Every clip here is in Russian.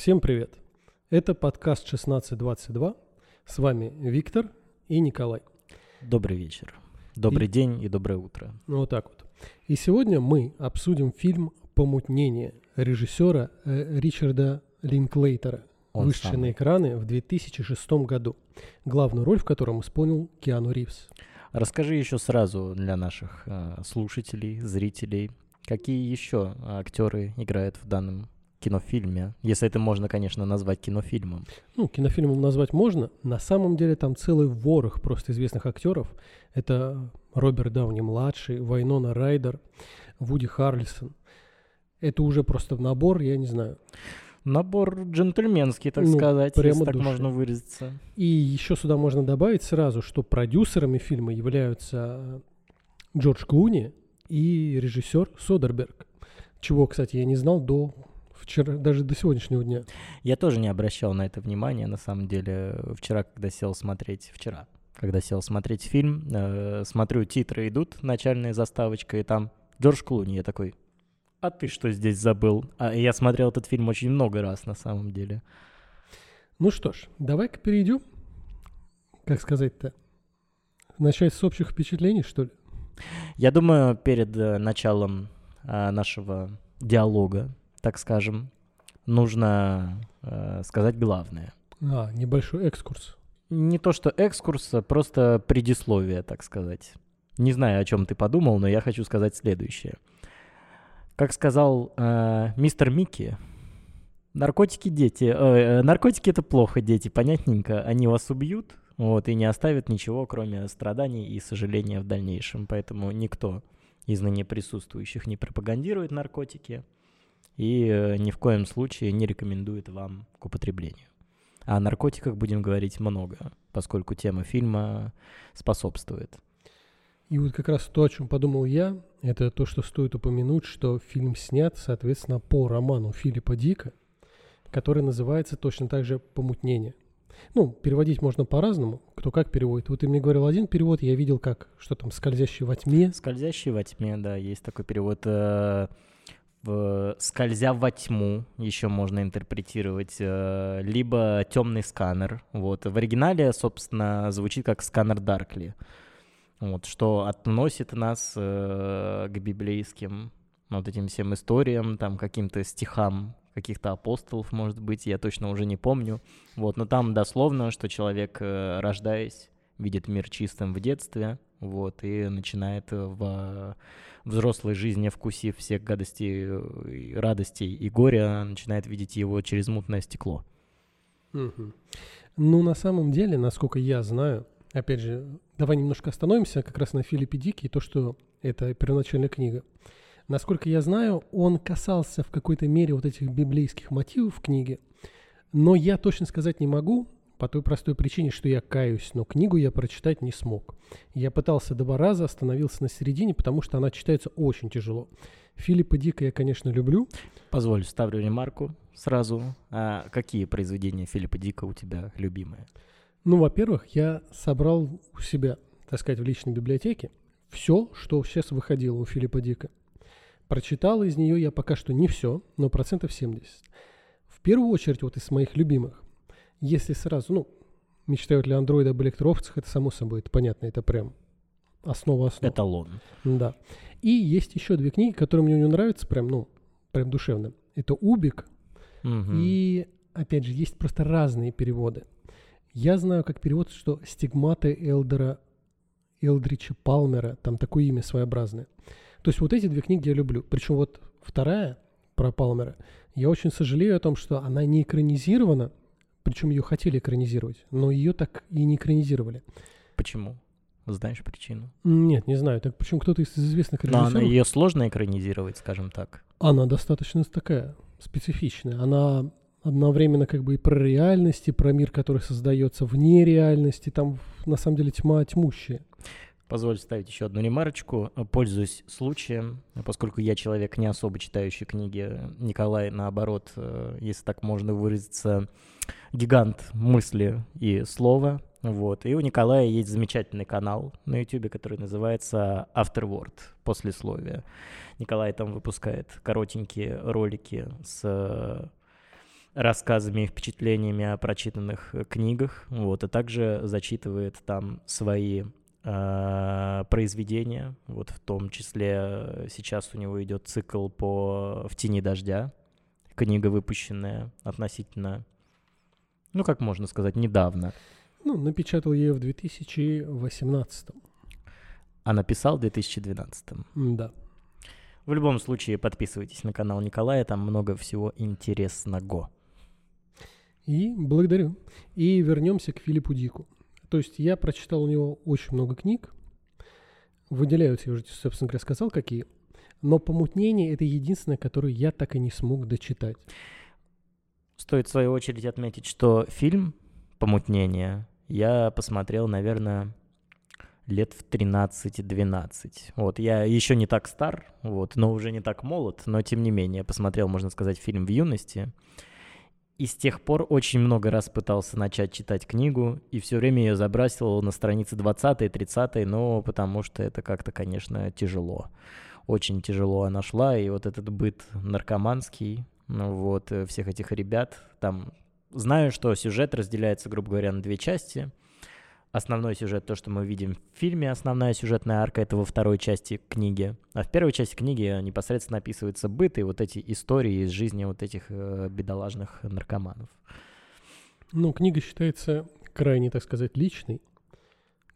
Всем привет! Это подкаст 1622. С вами Виктор и Николай. Добрый вечер. Добрый И- день и доброе утро. Ну, вот так вот. И сегодня мы обсудим фильм «Помутнение» режиссера э, Ричарда Линклейтера, Он вышедший самый. на экраны в 2006 году, главную роль в котором исполнил Киану Ривз. Расскажи еще сразу для наших э, слушателей, зрителей, какие еще актеры играют в данном кинофильме, если это можно, конечно, назвать кинофильмом. Ну, кинофильмом назвать можно. На самом деле там целый ворох просто известных актеров. Это Роберт Дауни-младший, Вайнона Райдер, Вуди Харрельсон. Это уже просто набор, я не знаю. Набор джентльменский, так Ну, сказать, прямо если так можно выразиться. И еще сюда можно добавить сразу, что продюсерами фильма являются Джордж Клуни и режиссер Содерберг. Чего, кстати, я не знал до вчера, даже до сегодняшнего дня. Я тоже не обращал на это внимания, на самом деле, вчера, когда сел смотреть, вчера, когда сел смотреть фильм, э, смотрю, титры идут, начальная заставочка, и там Джордж Клуни, я такой, а ты что здесь забыл? А я смотрел этот фильм очень много раз, на самом деле. Ну что ж, давай-ка перейдем, как сказать-то, начать с общих впечатлений, что ли? Я думаю, перед э, началом э, нашего диалога, так скажем, нужно э, сказать главное. А, небольшой экскурс. Не то что экскурс, а просто предисловие, так сказать. Не знаю, о чем ты подумал, но я хочу сказать следующее. Как сказал э, мистер Микки, наркотики дети, э, э, наркотики это плохо, дети, понятненько, они вас убьют, вот, и не оставят ничего, кроме страданий и сожаления в дальнейшем. Поэтому никто из ныне присутствующих не пропагандирует наркотики и э, ни в коем случае не рекомендует вам к употреблению. О наркотиках будем говорить много, поскольку тема фильма способствует. И вот как раз то, о чем подумал я, это то, что стоит упомянуть, что фильм снят, соответственно, по роману Филиппа Дика, который называется точно так же «Помутнение». Ну, переводить можно по-разному, кто как переводит. Вот ты мне говорил один перевод, я видел как, что там, «Скользящий во тьме». Скользящий во тьме, да, есть такой перевод. В скользя во тьму еще можно интерпретировать, э, либо темный сканер. Вот в оригинале, собственно, звучит как сканер Даркли. Вот, что относит нас э, к библейским вот этим всем историям, там каким-то стихам каких-то апостолов, может быть, я точно уже не помню. Вот, но там дословно, что человек, э, рождаясь, видит мир чистым в детстве, вот, и начинает э, в взрослой жизни, вкусив всех гадостей, э, радостей и горя, начинает видеть его через мутное стекло. Мгм. Ну, на самом деле, насколько я знаю, опять же, давай немножко остановимся как раз на Филиппе Дике и то, что это первоначальная книга. Насколько я знаю, он касался в какой-то мере вот этих библейских мотивов в книге, но я точно сказать не могу, по той простой причине, что я каюсь, но книгу я прочитать не смог. Я пытался два раза, остановился на середине, потому что она читается очень тяжело. Филиппа Дика я, конечно, люблю, Позволь, ставлю ремарку сразу. А какие произведения Филиппа Дика у тебя любимые? Ну, во-первых, я собрал у себя, так сказать, в личной библиотеке все, что сейчас выходило у Филиппа Дика. Прочитал из нее я пока что не все, но процентов 70. В первую очередь, вот из моих любимых, если сразу, ну, мечтают ли андроиды об электроовцах, это само собой, это понятно, это прям основа основ. Эталон. Да. И есть еще две книги, которые мне не нравятся, прям, ну, прям душевно. Это «Убик», Мгм. и, опять же, есть просто разные переводы. Я знаю как перевод, что «Стигматы Элдера Элдрича Палмера», там такое имя своеобразное. То есть вот эти две книги я люблю. Причем вот вторая про Палмера, я очень сожалею о том, что она не экранизирована, причем ее хотели экранизировать, но ее так и не экранизировали. Почему? Знаешь причину? Нет, не знаю. Так почему кто-то из известных Но режиссеров... ее сложно экранизировать, скажем так. Она достаточно такая специфичная. Она одновременно как бы и про реальность, и про мир, который создается вне реальности. Там на самом деле тьма тьмущая. Позволь ставить еще одну ремарочку. Пользуюсь случаем, поскольку я человек не особо читающий книги. Николай, наоборот, э, если так можно выразиться, гигант мысли и слова. Вот. И у Николая есть замечательный канал на YouTube, который называется Afterword, послесловие. Николай там выпускает коротенькие ролики с рассказами и впечатлениями о прочитанных э, книгах, вот, а также зачитывает там свои э, произведения, вот в том числе э, сейчас у него идет цикл по «В тени дождя», книга, выпущенная относительно, ну, как можно сказать, недавно. Ну, напечатал ее в 2018. А написал в 2012. Да. В любом случае, подписывайтесь на канал Николая, там много всего интересного. И благодарю. И вернемся к Филиппу Дику. То есть я прочитал у него очень много книг. Выделяются, я уже, собственно говоря, сказал, какие. Но «Помутнение» — это единственное, которое я так и не смог дочитать. Стоит в свою очередь отметить, что фильм «Помутнение» я посмотрел, наверное, лет в 13-12. Вот, я еще не так стар, вот, но уже не так молод, но тем не менее, посмотрел, можно сказать, фильм в юности. И с тех пор очень много раз пытался начать читать книгу, и все время ее забрасывал на странице 20-30, но потому что это как-то, конечно, тяжело. Очень тяжело она шла, и вот этот быт наркоманский, ну вот, э, всех этих ребят, там, знаю, что сюжет разделяется, грубо говоря, на две части — основной сюжет, то, что мы видим в фильме, основная сюжетная арка, это во второй части книги. А в первой части книги непосредственно описывается быт и вот эти истории из жизни вот этих э, бедолажных наркоманов. Ну, книга считается крайне, так сказать, личной.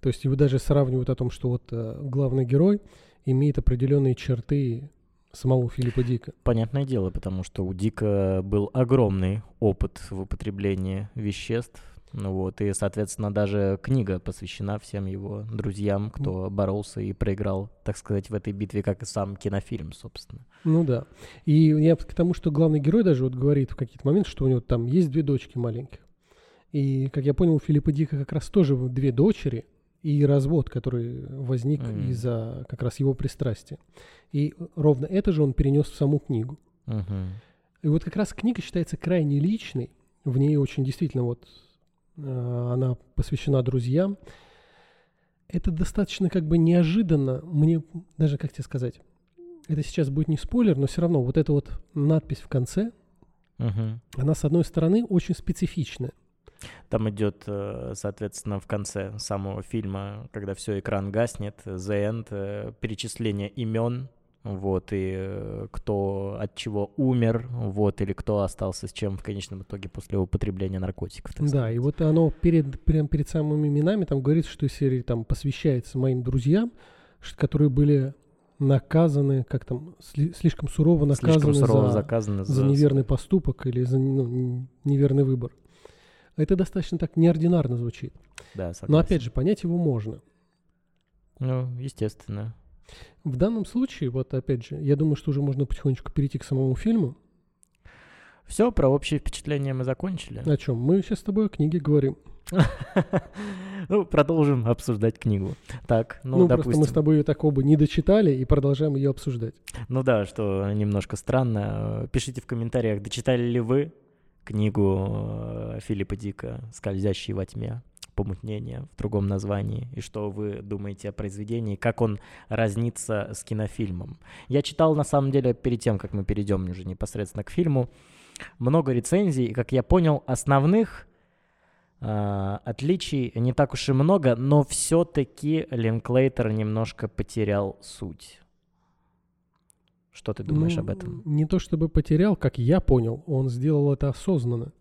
То есть его даже сравнивают о том, что вот э, главный герой имеет определенные черты самого Филиппа Дика. Понятное дело, потому что у Дика был огромный опыт в употреблении веществ, ну вот, и, соответственно, даже книга посвящена всем его друзьям, кто боролся и проиграл, так сказать, в этой битве, как и сам кинофильм, собственно. Ну да. И я к тому, что главный герой даже вот говорит в какие-то моменты, что у него там есть две дочки маленьких. И, как я понял, у Филиппа Дика как раз тоже две дочери и развод, который возник mm. из-за как раз его пристрастия. И ровно это же он перенес в саму книгу. Uh-huh. И вот как раз книга считается крайне личной. В ней очень действительно вот она посвящена друзьям. Это достаточно как бы неожиданно. Мне даже, как тебе сказать, это сейчас будет не спойлер, но все равно вот эта вот надпись в конце, uh-huh. она, с одной стороны, очень специфичная. Там идет, э, соответственно, в конце самого фильма, когда все экран гаснет, The End, э, перечисление имен вот, и кто от чего умер, вот, или кто остался с чем в конечном итоге после употребления наркотиков. Да, и вот оно перед, прям перед самыми именами там говорится, что серия там посвящается моим друзьям, которые были наказаны, как там, сли, слишком сурово наказаны, слишком сурово за, заказаны за, за неверный поступок или за ну, неверный выбор. Это достаточно так неординарно звучит. Да, согласен. Но опять же, понять его можно. Ну, естественно. В данном случае, вот опять же, я думаю, что уже можно потихонечку перейти к самому фильму. Все, про общее впечатление мы закончили. О чем? Мы сейчас с тобой о книге говорим. Ну, продолжим обсуждать книгу. Так, ну, ну допустим. просто мы с тобой ее так оба не дочитали и продолжаем ее обсуждать. Ну да, что немножко странно. Пишите в комментариях, дочитали ли вы книгу э, Филиппа Дика «Скользящий во тьме» помутнение в другом названии, и что вы думаете о произведении, как он разнится с кинофильмом. Я читал, на самом деле, перед тем, как мы перейдем уже непосредственно к фильму, много рецензий, и, как я понял, основных э, отличий не так уж и много, но все-таки Линклейтер немножко потерял суть. Что ты думаешь ну, об этом? Не то чтобы потерял, как я понял, он сделал это осознанно.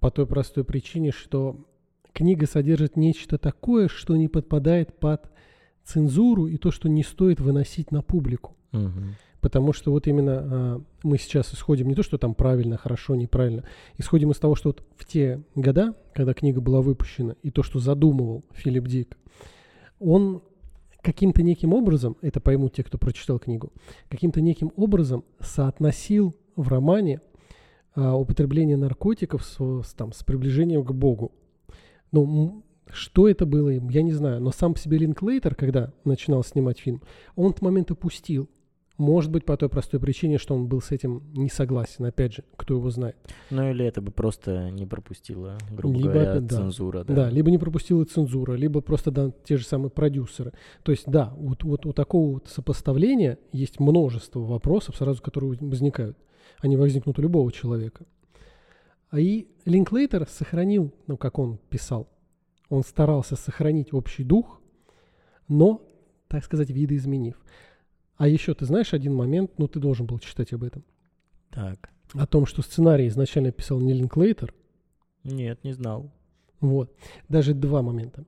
По той простой причине, что книга содержит нечто такое, что не подпадает под цензуру и то, что не стоит выносить на публику. Угу. Потому что вот именно а, мы сейчас исходим не то, что там правильно, хорошо, неправильно, исходим из того, что вот в те года, когда книга была выпущена, и то, что задумывал Филипп Дик, он каким-то неким образом, это поймут те, кто прочитал книгу, каким-то неким образом соотносил в романе а, употребление наркотиков с, с, там, с приближением к Богу. Ну, что это было, я не знаю. Но сам по себе Линклейтер, когда начинал снимать фильм, он этот момент опустил. Может быть, по той простой причине, что он был с этим не согласен. Опять же, кто его знает. Ну или это бы просто не пропустила, грубо либо, говоря, да, цензура. Да. да, либо не пропустила цензура, либо просто да, те же самые продюсеры. То есть да, вот, вот у такого вот сопоставления есть множество вопросов, сразу которые возникают. Они возникнут у любого человека. А и Линклейтер сохранил, ну, как он писал, он старался сохранить общий дух, но, так сказать, видоизменив. А еще ты знаешь один момент, ну, ты должен был читать об этом. Так. О том, что сценарий изначально писал не Линклейтер. Нет, не знал. Вот. Даже два момента.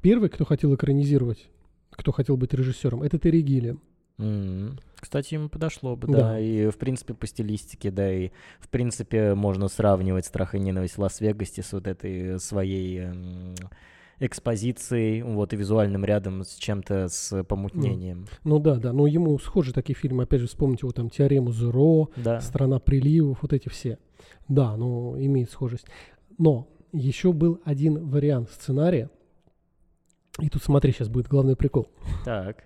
Первый, кто хотел экранизировать, кто хотел быть режиссером, это Терри Гиллиам. М, Кстати, ему подошло бы, Да. да. И, в принципе, по стилистике, да, и, в принципе, можно сравнивать «Страх и ненависть» в Лас-Вегасе с вот этой своей экспозицией, вот, и визуальным рядом с чем-то с помутнением. Ну да, да, но ему схожи такие фильмы, опять же, вспомните вот там «Теорему Зеро», Да. «Страна приливов», вот эти все. Да, ну, имеет схожесть. Но еще был один вариант сценария, и тут смотри, сейчас будет главный прикол. Так.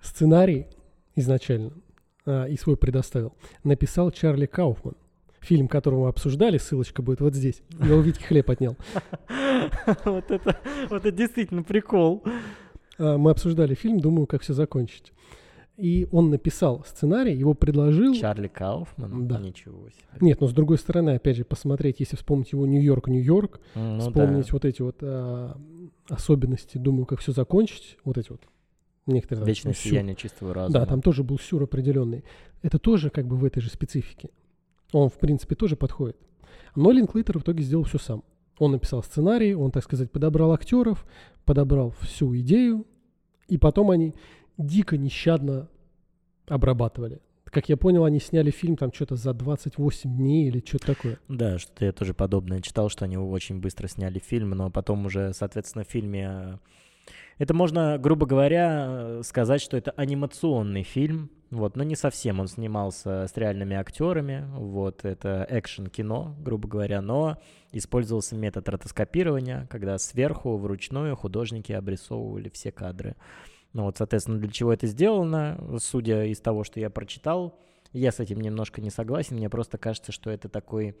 Сценарий изначально, а, и свой предоставил, написал Чарли Кауфман. Фильм, который мы обсуждали, ссылочка будет вот здесь. Я у Витьки хлеб отнял. Вот это, вот это действительно прикол. А, Мы обсуждали фильм, думаю, как все закончить. И он написал сценарий, его предложил... Чарли Кауфман? Да. Ничего себе. Нет, но с другой стороны, опять же, посмотреть, если вспомнить его Нью-Йорк, Нью-Йорк, Ну вспомнить да. вот эти вот а, особенности, думаю, как все закончить, вот эти вот некоторые... там, Вечное сюр. сияние чистого разума. Да, там тоже был сюр определенный. Это тоже как бы в этой же специфике. Он, в принципе, тоже подходит. Но Линклейтер в итоге сделал все сам. Он написал сценарий, он, так сказать, подобрал актеров, подобрал всю идею, и потом они дико нещадно обрабатывали. Как я понял, они сняли фильм там что-то за 28 дней или что-то такое. Да, что-то я тоже подобное читал, что они очень быстро сняли фильм, но потом уже, соответственно, в фильме... Это можно, грубо говоря, э, сказать, что это анимационный фильм, вот, но не совсем. Он снимался с реальными актерами, вот, это экшен-кино, грубо говоря, но использовался метод ротоскопирования, когда сверху вручную художники обрисовывали все кадры. Ну вот, соответственно, для чего это сделано, судя из того, что я прочитал, я с этим немножко не согласен, мне просто кажется, что это такой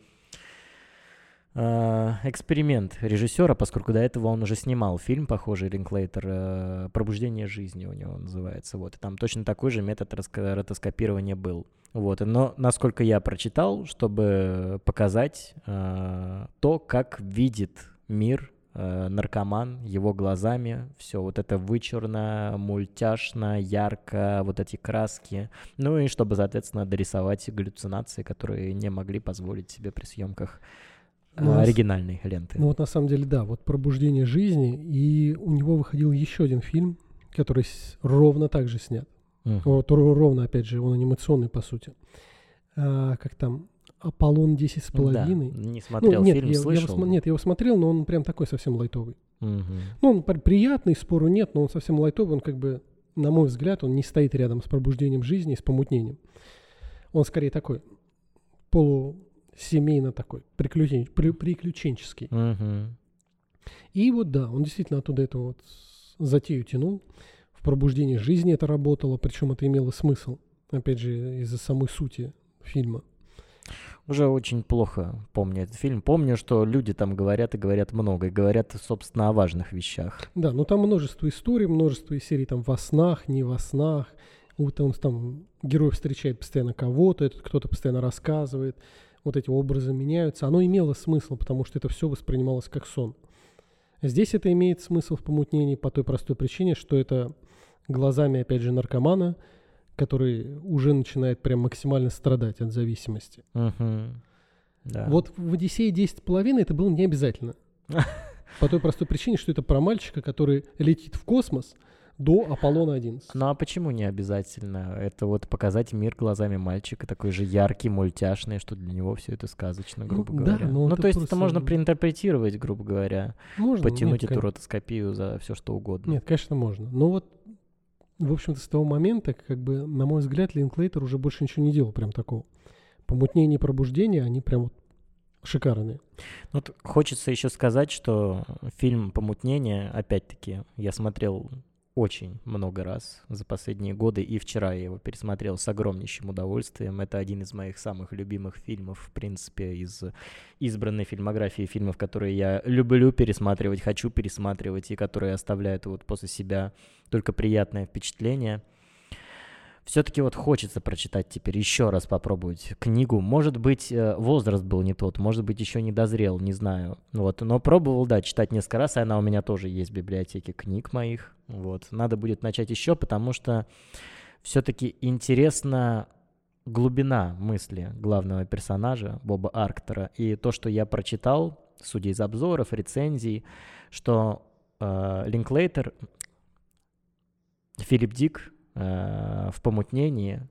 эксперимент режиссера, поскольку до этого он уже снимал фильм, похожий Ринклейтер, э, «Пробуждение жизни» у него называется, вот, и там точно такой же метод ротоскопирования был. Вот, но насколько я прочитал, чтобы показать э, то, как видит мир э, наркоман его глазами, все вот это вычурно, мультяшно, ярко, вот эти краски, ну и чтобы, соответственно, дорисовать галлюцинации, которые не могли позволить себе при съемках Ну, а оригинальной ленты. Ну вот на самом деле, да, вот «Пробуждение жизни», и у него выходил еще один фильм, который с- ровно так же снят. Мгм. Вот ро- ровно, опять же, он анимационный, по сути. А, как там, «Аполлон 10 с Да, половиной». не смотрел ну, нет, фильм, я, я его слышал. нет, я его смотрел, но он прям такой совсем лайтовый. Мгм. Ну, он при- приятный, спору нет, но он совсем лайтовый, он как бы, на мой взгляд, он не стоит рядом с пробуждением жизни, с помутнением. Он скорее такой полусемейно такой, приключен- при- приключенческий. Мгм. И вот да, он действительно оттуда эту вот затею тянул. В пробуждении жизни это работало, причем это имело смысл, опять же, из-за самой сути фильма. Уже очень плохо помню этот фильм. Помню, что люди там говорят и говорят много, и говорят, собственно, о важных вещах. Да, но там множество историй, множество серий там во снах, не во снах. Вот он там герой встречает постоянно кого-то, этот кто-то постоянно рассказывает, вот эти образы меняются. Оно имело смысл, потому что это все воспринималось как сон. Здесь это имеет смысл в помутнении по той простой причине, что это глазами, опять же, наркомана, который уже начинает прям максимально страдать от зависимости. Да. Вот в «Одиссее 10,5» это было не обязательно. По той простой причине, что это про мальчика, который летит в космос до Аполлона 11. Ну а почему не обязательно? Это вот показать мир глазами мальчика, такой же яркий, мультяшный, что для него все это сказочно, грубо Ну, да, говоря. но ну, то есть просто- это можно проинтерпретировать, грубо говоря, Можно? потянуть Нет, эту кон- ротоскопию за все что угодно. Нет, конечно, можно. Но вот, в общем-то, с того момента, как бы, на мой взгляд, Линклейтер уже больше ничего не делал прям такого. Помутнение и пробуждение, они прям вот шикарные. Ну, Вот хочется еще сказать, что фильм «Помутнение», опять-таки, я смотрел очень много раз за последние годы, и вчера я его пересмотрел с огромнейшим удовольствием. Это один из моих самых любимых фильмов, в принципе, из избранной фильмографии фильмов, которые я люблю пересматривать, хочу пересматривать, и которые оставляют вот после себя только приятное впечатление. Все-таки вот хочется прочитать теперь еще раз попробовать книгу. Может быть, э, возраст был не тот, может быть, еще не дозрел, не знаю. Вот, но пробовал, да, читать несколько раз, и она у меня тоже есть в библиотеке книг моих. Вот, надо будет начать еще, потому что все-таки интересна глубина мысли главного персонажа Боба Арктора и то, что я прочитал, судя из обзоров, рецензий, что э, Линклейтер, Филипп Дик Э, в помутнении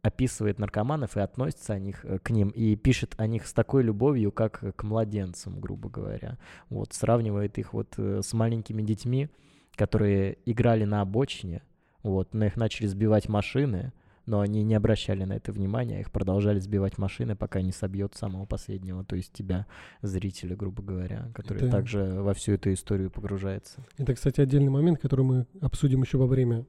описывает наркоманов и относится о них, э, к ним и пишет о них с такой любовью, как к младенцам, грубо говоря. Вот, сравнивает их вот э, с маленькими детьми, которые играли на обочине, вот, но их начали сбивать машины, но они не обращали на это внимания, их продолжали сбивать машины, пока не собьет самого последнего, то есть тебя, зрителя, грубо говоря, который это... также во всю эту историю погружается. Это, кстати, отдельный момент, который мы обсудим еще во время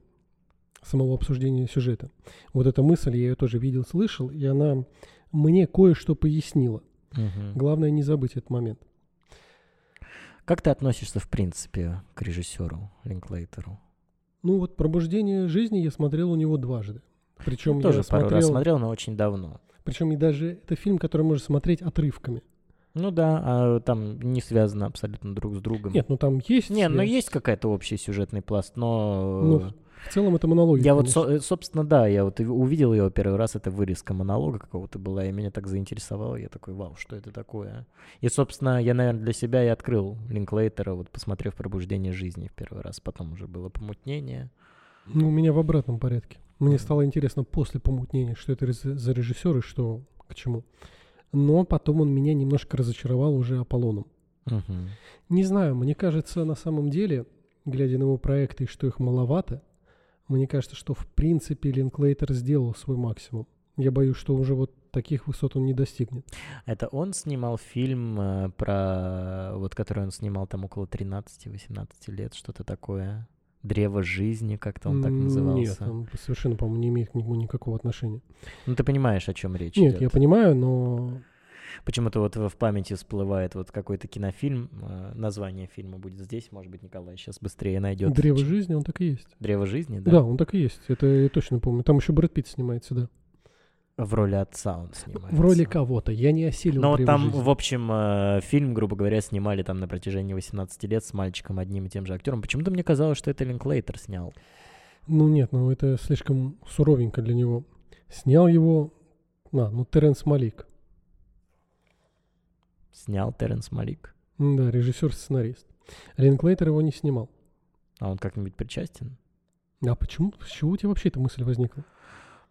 самого обсуждения сюжета. Вот эта мысль, я ее тоже видел, слышал, и она мне кое-что пояснила. Угу. Главное не забыть этот момент. Как ты относишься, в принципе, к режиссеру Линклейтеру? Ну вот «Пробуждение жизни» я смотрел у него дважды. Причем ну, тоже я пару смотрел, раз смотрел, но очень давно. Причем и даже это фильм, который можно смотреть отрывками. Ну да, а там не связано абсолютно друг с другом. Нет, ну там есть. Не, ну есть какая-то общий сюжетный пласт, но. Ну, в целом это монолог. Я конечно. вот, собственно, да, я вот увидел его первый раз, это вырезка монолога какого-то была, и меня так заинтересовало, я такой, вау, что это такое? И, собственно, я, наверное, для себя и открыл Линклейтера, вот посмотрев «Пробуждение жизни» в первый раз, потом уже было «Помутнение». Ну, у меня в обратном порядке. Мне стало интересно после «Помутнения», что это за режиссер и что к чему. Но потом он меня немножко разочаровал уже Аполлоном. Угу. Не знаю, мне кажется, на самом деле, глядя на его проекты, что их маловато, мне кажется, что в принципе Линклейтер сделал свой максимум. Я боюсь, что уже вот таких высот он не достигнет. Это он снимал фильм э, про... Вот который он снимал там около 13-18 лет, что-то такое? Древо жизни, как-то он так назывался. Нет, он совершенно, по-моему, не имеет к нему никакого отношения. Ну, ты понимаешь, о чем речь Нет, идет. я понимаю, но Почему-то вот в памяти всплывает вот какой-то кинофильм, э, название фильма будет здесь, может быть, Николай сейчас быстрее найдет. Древо жизни, он так и есть. Древо жизни, да? Да, он так и есть, это я точно помню. Там еще Брэд Питт снимается, да. В роли отца он снимается. В роли кого-то, я не осилил Но там, жизни. в общем, э, фильм, грубо говоря, снимали там на протяжении 18 лет с мальчиком одним и тем же актером. Почему-то мне казалось, что это Линклейтер снял. Ну нет, ну это слишком суровенько для него. Снял его, а, ну Теренс Малик снял Теренс Малик. Да, режиссер-сценарист. Линклейтер его не снимал. А он как-нибудь причастен? А почему? С чего у тебя вообще эта мысль возникла?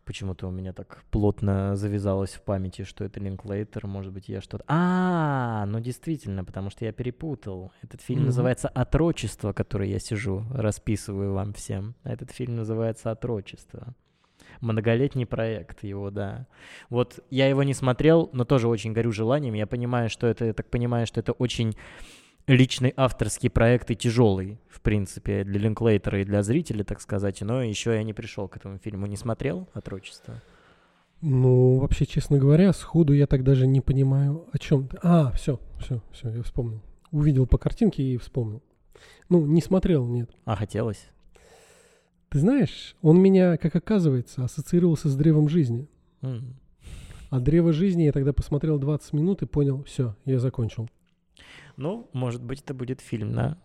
Почему-то у меня так плотно завязалось в памяти, что это Линклейтер, может быть, я что-то... А, ну действительно, потому что я перепутал. Этот фильм mm-hmm. называется «Отрочество», который я сижу, расписываю вам всем. А этот фильм называется «Отрочество» многолетний проект его, да. Вот я его не смотрел, но тоже очень горю желанием. Я понимаю, что это, я так понимаю, что это очень личный авторский проект и тяжелый, в принципе, для Линклейтера и для зрителя, так сказать. Но еще я не пришел к этому фильму. Не смотрел «Отрочество»? Ну, вообще, честно говоря, сходу я так даже не понимаю, о чем ты. А, все, все, все, я вспомнил. Увидел по картинке и вспомнил. Ну, не смотрел, нет. А хотелось? Ты знаешь, он меня, как оказывается, ассоциировался с древом жизни. Mm. А древо жизни я тогда посмотрел 20 минут и понял, все, я закончил. Ну, может быть, это будет фильм на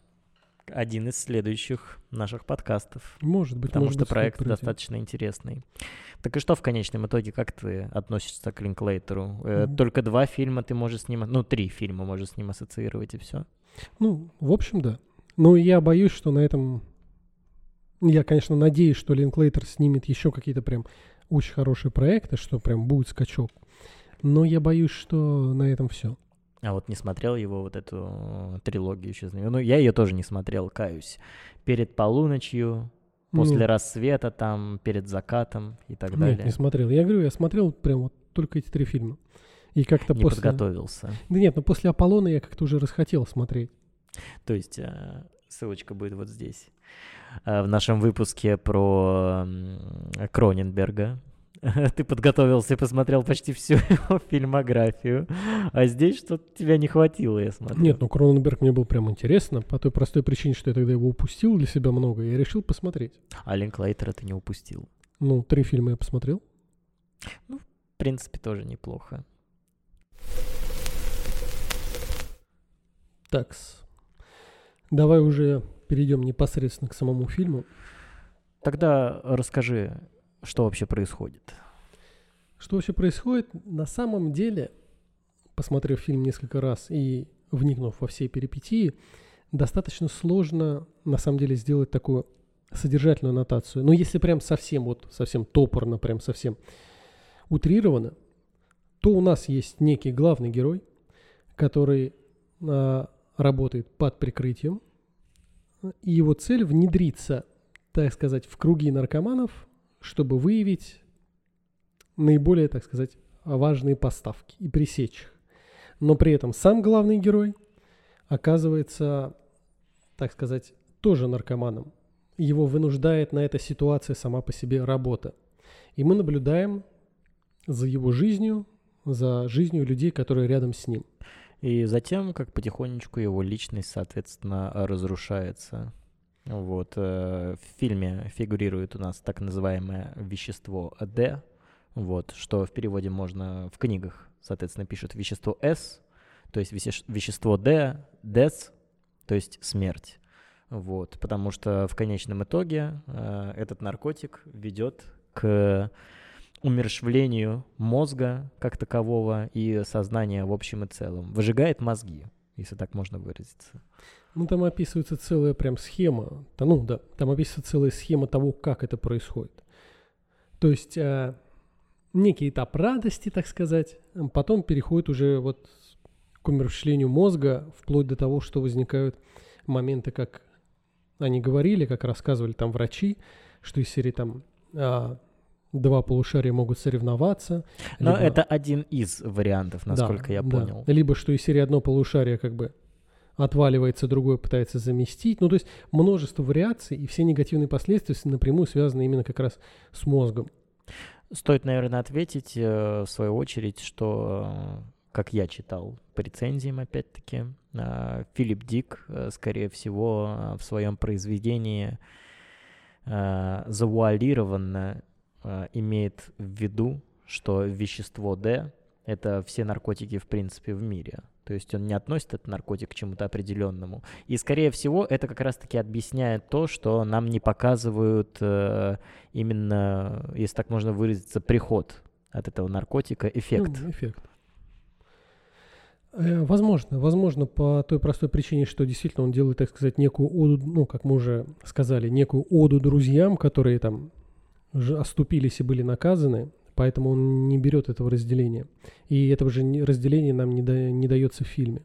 один из следующих наших подкастов. Может быть, потому может что быть, проект достаточно интересный. Так и что в конечном итоге, как ты относишься к Линклейтеру? Mm-hmm. Только два фильма ты можешь с ним, ну, три фильма можешь с ним ассоциировать, и все? Ну, в общем, да. Ну, я боюсь, что на этом я, конечно, надеюсь, что Линклейтер снимет еще какие-то прям очень хорошие проекты, что прям будет скачок. Но я боюсь, что на этом все. А вот не смотрел его вот эту трилогию еще. Ну, я ее тоже не смотрел, каюсь. Перед полуночью, после ну, рассвета, там, перед закатом и так далее. Нет, не смотрел. Я говорю, я смотрел прям вот только эти три фильма. И как-то не после... подготовился. Да нет, но после Аполлона я как-то уже расхотел смотреть. То есть э, ссылочка будет вот здесь. Э, в нашем выпуске про Кроненберга. Ты подготовился и посмотрел почти всю его фильмографию, а здесь что-то тебя не хватило, я смотрю. Нет, ну Кроненберг мне был прям интересно, по той простой причине, что я тогда его упустил для себя много, я решил посмотреть. А Линклейтера ты не упустил. Ну, три фильма я посмотрел. Ну, в принципе, тоже неплохо. Так, давай уже перейдем непосредственно к самому фильму. Тогда расскажи, что вообще происходит. Что вообще происходит? На самом деле, посмотрев фильм несколько раз и вникнув во все перипетии, достаточно сложно, на самом деле, сделать такую содержательную аннотацию. Но если прям совсем вот, совсем топорно, прям совсем утрированно, то у нас есть некий главный герой, который а, работает под прикрытием, и его цель внедриться, так сказать, в круги наркоманов, чтобы выявить наиболее, так сказать, важные поставки и пресечь их. Но при этом сам главный герой оказывается, так сказать, тоже наркоманом. Его вынуждает на эта ситуация сама по себе работа. И мы наблюдаем за его жизнью, за жизнью людей, которые рядом с ним. И затем, как потихонечку его личность, соответственно, разрушается. Вот. Э, в фильме фигурирует у нас так называемое вещество D, вот, что в переводе можно в книгах, соответственно, пишут вещество S, то есть вещество D, death, то есть смерть. Вот, потому что в конечном итоге э, этот наркотик ведет к умершвлению мозга как такового и сознания в общем и целом. Выжигает мозги, если так можно выразиться. Ну, там описывается целая прям схема. Да, ну, да, там описывается целая схема того, как это происходит. То есть э, некий этап радости, так сказать, потом переходит уже вот к умерщвлению мозга, вплоть до того, что возникают моменты, как они говорили, как рассказывали там врачи, что из серии там а, два полушария могут соревноваться. Но либо... это один из вариантов, насколько да, я понял. Да. Либо что из серии одно полушарие как бы отваливается, другое пытается заместить. Ну, то есть множество вариаций, и все негативные последствия напрямую связаны именно как раз с мозгом. Стоит, наверное, ответить э, в свою очередь, что, э, как я читал по рецензиям, опять-таки, э, Филипп Дик, скорее всего, в своем произведении завуалированно э, имеет в виду, что вещество D — это все наркотики, в принципе, в мире. То есть он не относит этот наркотик к чему-то определенному. И, скорее всего, это как раз-таки объясняет то, что нам не показывают э, именно, если так можно выразиться, приход от этого наркотика, эффект. Ну, эффект. Э, возможно, возможно, по той простой причине, что действительно он делает, так сказать, некую оду, ну, как мы уже сказали, некую оду друзьям, которые там оступились и были наказаны, поэтому он не берет этого разделения. И этого же разделения нам не, да, не дается в фильме.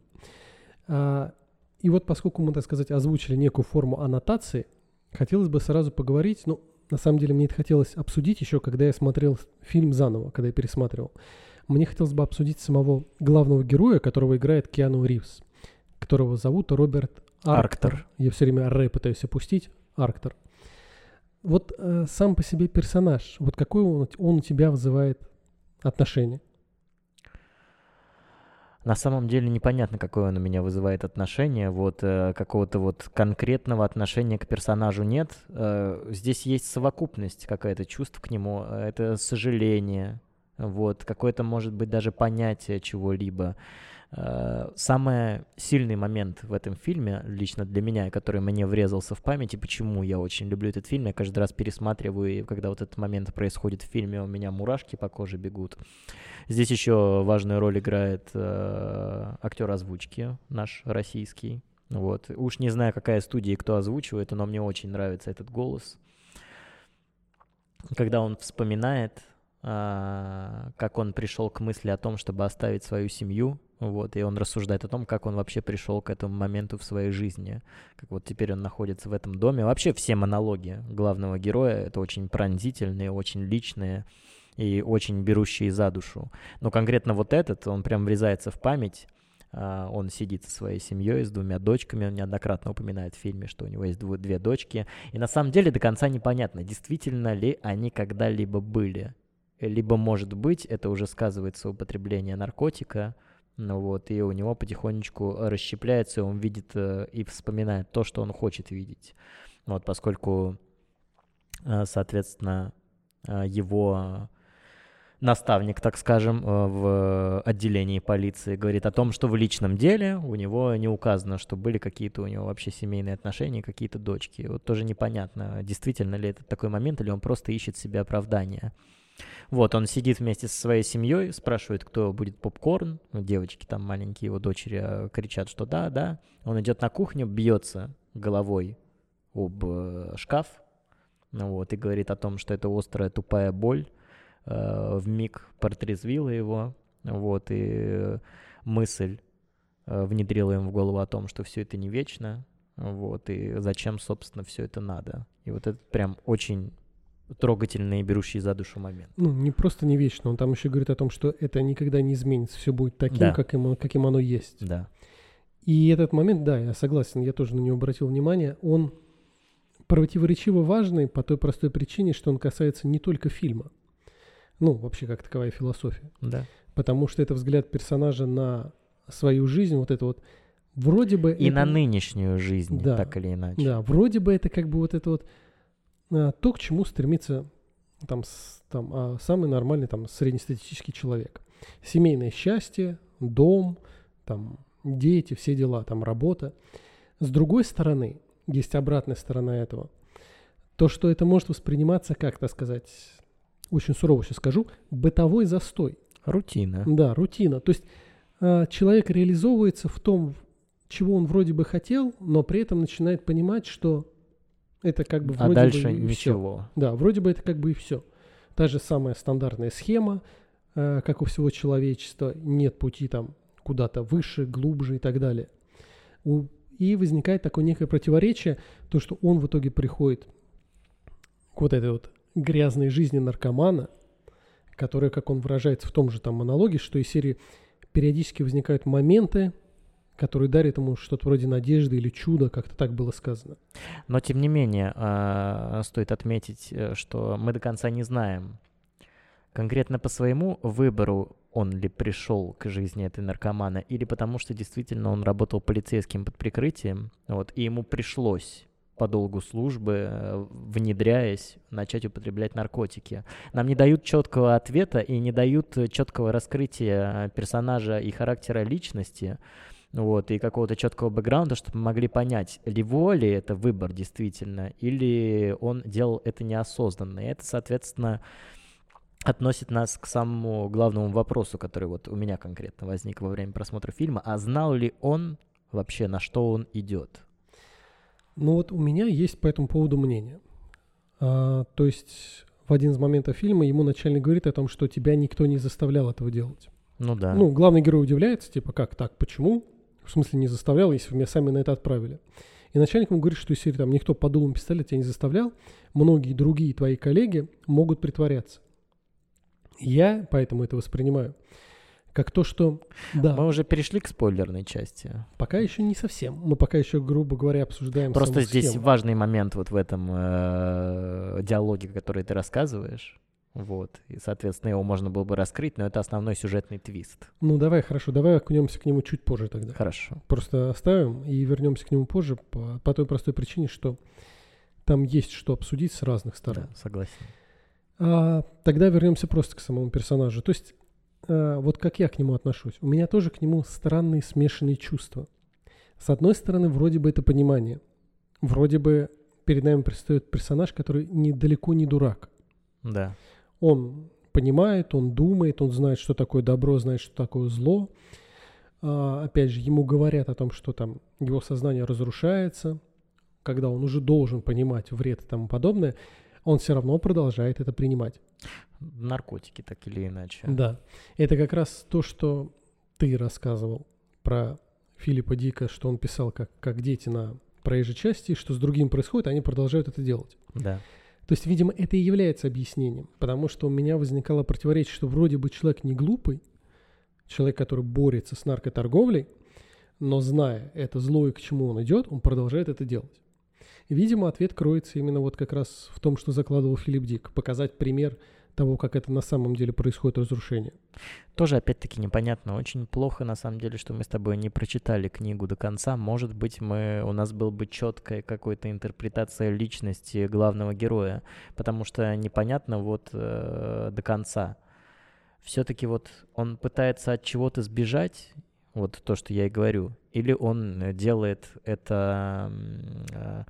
А, и вот поскольку мы, так сказать, озвучили некую форму аннотации, хотелось бы сразу поговорить, ну, на самом деле мне это хотелось обсудить еще, когда я смотрел фильм заново, когда я пересматривал. Мне хотелось бы обсудить самого главного героя, которого играет Киану Ривз, которого зовут Роберт Арктор. Арктор. Я все время Р пытаюсь опустить. Арктор вот э, сам по себе персонаж, вот какой он, он у тебя вызывает отношение? На самом деле непонятно, какое он у меня вызывает отношение. Вот э, какого-то вот конкретного отношения к персонажу нет. Э, здесь есть совокупность какая-то чувств к нему. Это сожаление, вот какое-то может быть даже понятие чего-либо. Э, самый сильный момент в этом фильме, лично для меня, который мне врезался в память, и почему я очень люблю этот фильм, я каждый раз пересматриваю, и когда вот этот момент происходит в фильме, у меня мурашки по коже бегут. Здесь еще важную роль играет э, актер озвучки наш российский. Вот. Уж не знаю, какая студия и кто озвучивает, но мне очень нравится этот голос. Когда он вспоминает, э, как он пришел к мысли о том, чтобы оставить свою семью, вот, и он рассуждает о том, как он вообще пришел к этому моменту в своей жизни. Как вот теперь он находится в этом доме. Вообще все монологи главного героя — это очень пронзительные, очень личные и очень берущие за душу. Но конкретно вот этот, он прям врезается в память. Uh, он сидит со своей семьей, с двумя дочками. Он неоднократно упоминает в фильме, что у него есть дв- две дочки. И на самом деле до конца непонятно, действительно ли они когда-либо были. Либо, может быть, это уже сказывается употребление наркотика, ну вот, и у него потихонечку расщепляется, и он видит э, и вспоминает то, что он хочет видеть. Вот, поскольку, э, соответственно, э, его наставник, так скажем, э, в отделении полиции говорит о том, что в личном деле у него не указано, что были какие-то у него вообще семейные отношения, какие-то дочки. Вот тоже непонятно, действительно ли это такой момент, или он просто ищет себе оправдания. Вот, он сидит вместе со своей семьей, спрашивает, кто будет попкорн. Ну, девочки там маленькие, его дочери э, кричат, что да, да. Он идет на кухню, бьется головой об э, шкаф, ну вот, и говорит о том, что это острая тупая боль, э, в миг портрезвила его, вот, и мысль э, внедрила ему в голову о том, что все это не вечно, вот, и зачем, собственно, все это надо. И вот это прям очень трогательный и берущий за душу момент. Ну, не просто не вечно, он там еще говорит о том, что это никогда не изменится, все будет таким, Да. каким, каким оно есть. Да. И этот момент, да, я согласен, я тоже на него обратил внимание, он противоречиво важный по той простой причине, что он касается не только фильма. Ну, вообще как таковая философия. Да. Потому что это взгляд персонажа на свою жизнь, вот это вот вроде бы... И это- на нынешнюю жизнь, Да. так или иначе. Да, вроде бы это как бы вот это вот то, к чему стремится там, с- там а, самый нормальный там среднестатистический человек. Семейное счастье, дом, там дети, все дела, там работа. С другой стороны, есть обратная сторона этого. То, что это может восприниматься, как так сказать, очень сурово сейчас скажу, бытовой застой. Рутина. Да, рутина. То есть а, человек реализовывается в том, чего он вроде бы хотел, но при этом начинает понимать, что это как бы А вроде дальше бы и ничего. Да, вроде бы это как бы и все. Та же самая стандартная схема, э, как у всего человечества, нет пути там куда-то выше, глубже и так далее. У- и возникает такое некое противоречие, то, что он в итоге приходит к вот этой вот грязной жизни наркомана, которая, как он выражается в том же там монологе, что из серии периодически возникают моменты, которые дарят ему что-то вроде надежды или чуда, как-то так было сказано. Но тем не менее, а, стоит отметить, э, что мы до конца не знаем, конкретно по своему выбору он ли пришел к жизни этой наркомана, или потому что действительно он работал полицейским под прикрытием, вот, и ему пришлось по долгу службы, э, внедряясь, начать употреблять наркотики. Нам не дают четкого ответа и не дают э, четкого раскрытия персонажа и характера личности, вот, и какого-то четкого бэкграунда, чтобы мы могли понять, его ли это выбор действительно, или он делал это неосознанно. И это, соответственно, относит нас к самому главному вопросу, который вот у меня конкретно возник во время просмотра фильма. А знал ли он вообще, на что он идет? Ну вот у меня есть по этому поводу мнение. А, то есть в один из моментов фильма ему начальник говорит о том, что тебя никто не заставлял этого делать. Ну да. Ну, главный герой удивляется, типа, как так, почему? В смысле не заставлял, если вы меня сами на это отправили. И начальник ему говорит, что если там никто под дулом пистолета тебя не заставлял, многие другие твои коллеги могут притворяться. Я поэтому это воспринимаю как то, что да, Мы уже перешли к спойлерной части. пока еще не совсем. Мы пока еще, грубо говоря, обсуждаем Просто здесь схему. важный момент вот в этом э, диалоге, который ты рассказываешь. Вот. И, соответственно, его можно было бы раскрыть, но это основной сюжетный твист. Ну давай, хорошо, давай окунемся к нему чуть позже тогда. Хорошо. Просто оставим и вернемся к нему позже по, по той простой причине, что там есть что обсудить с разных сторон. Да, согласен. А, тогда вернемся просто к самому персонажу. То есть, а, вот как я к нему отношусь. У меня тоже к нему странные смешанные чувства. С одной стороны, вроде бы это понимание. Вроде бы перед нами предстает персонаж, который недалеко не дурак. Да. Он понимает, он думает, он знает, что такое добро, знает, что такое зло. А, опять же, ему говорят о том, что там его сознание разрушается, когда он уже должен понимать вред и тому подобное, он все равно продолжает это принимать. Наркотики, так или иначе. Да. Это как раз то, что ты рассказывал про Филиппа Дика, что он писал как, как дети на проезжей части, что с другим происходит, они продолжают это делать. Да. То есть, видимо, это и является объяснением, потому что у меня возникало противоречие, что вроде бы человек не глупый, человек, который борется с наркоторговлей, но зная это зло и к чему он идет, он продолжает это делать. Видимо, ответ кроется именно вот как раз в том, что закладывал Филипп Дик. Показать пример того, как это на самом деле происходит разрушение. Тоже, опять-таки, непонятно. Очень плохо, на самом деле, что мы с тобой не прочитали книгу до конца. Может быть, мы, у нас был бы четкая какая-то интерпретация личности главного героя, потому что непонятно вот э, до конца. Все-таки вот он пытается от чего-то сбежать, вот то, что я и говорю, или он делает это... Э,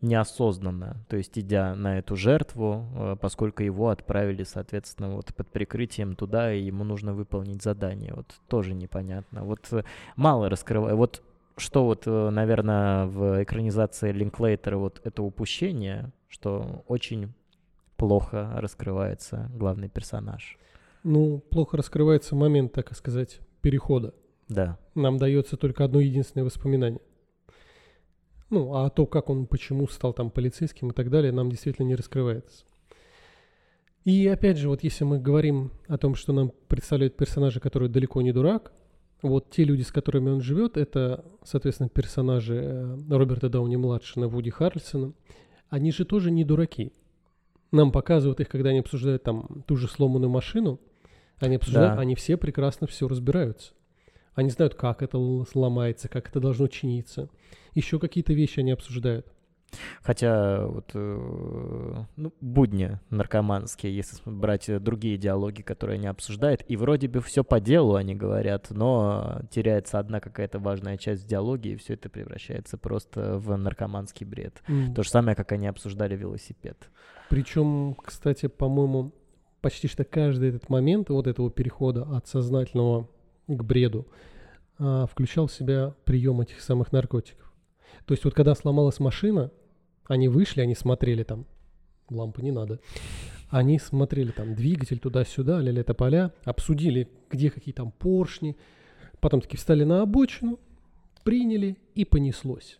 неосознанно, то есть идя на эту жертву, э, поскольку его отправили, соответственно, вот под прикрытием туда, и ему нужно выполнить задание. Вот тоже непонятно. Вот э, мало раскрываю. Вот что вот, э, наверное, в экранизации Линклейтера вот это упущение, что очень плохо раскрывается главный персонаж. Ну, плохо раскрывается момент, так сказать, перехода. Да. Нам дается только одно единственное воспоминание. Ну, а то, как он, почему стал там полицейским и так далее, нам действительно не раскрывается. И опять же, вот если мы говорим о том, что нам представляют персонажа, который далеко не дурак, вот те люди, с которыми он живет, это, соответственно, персонажи э, Роберта Дауни-младшего, Вуди Харрельсона. Они же тоже не дураки. Нам показывают их, когда они обсуждают там ту же сломанную машину. Они обсуждают, да. они все прекрасно все разбираются. Они знают, как это сломается, как это должно чиниться. Еще какие-то вещи они обсуждают. Хотя вот э, ну, будни наркоманские, если брать другие диалоги, которые они обсуждают, и вроде бы все по делу они говорят, но теряется одна какая-то важная часть в диалоге, и все это превращается просто в наркоманский бред. Mm. То же самое, как они обсуждали велосипед. Причем, кстати, по-моему, почти что каждый этот момент вот этого перехода от сознательного к бреду, а, включал в себя прием этих самых наркотиков. То есть вот когда сломалась машина, они вышли, они смотрели там, лампы не надо, они смотрели там двигатель туда-сюда, ля-ля поля, обсудили, где какие там поршни, потом таки встали на обочину, приняли и понеслось.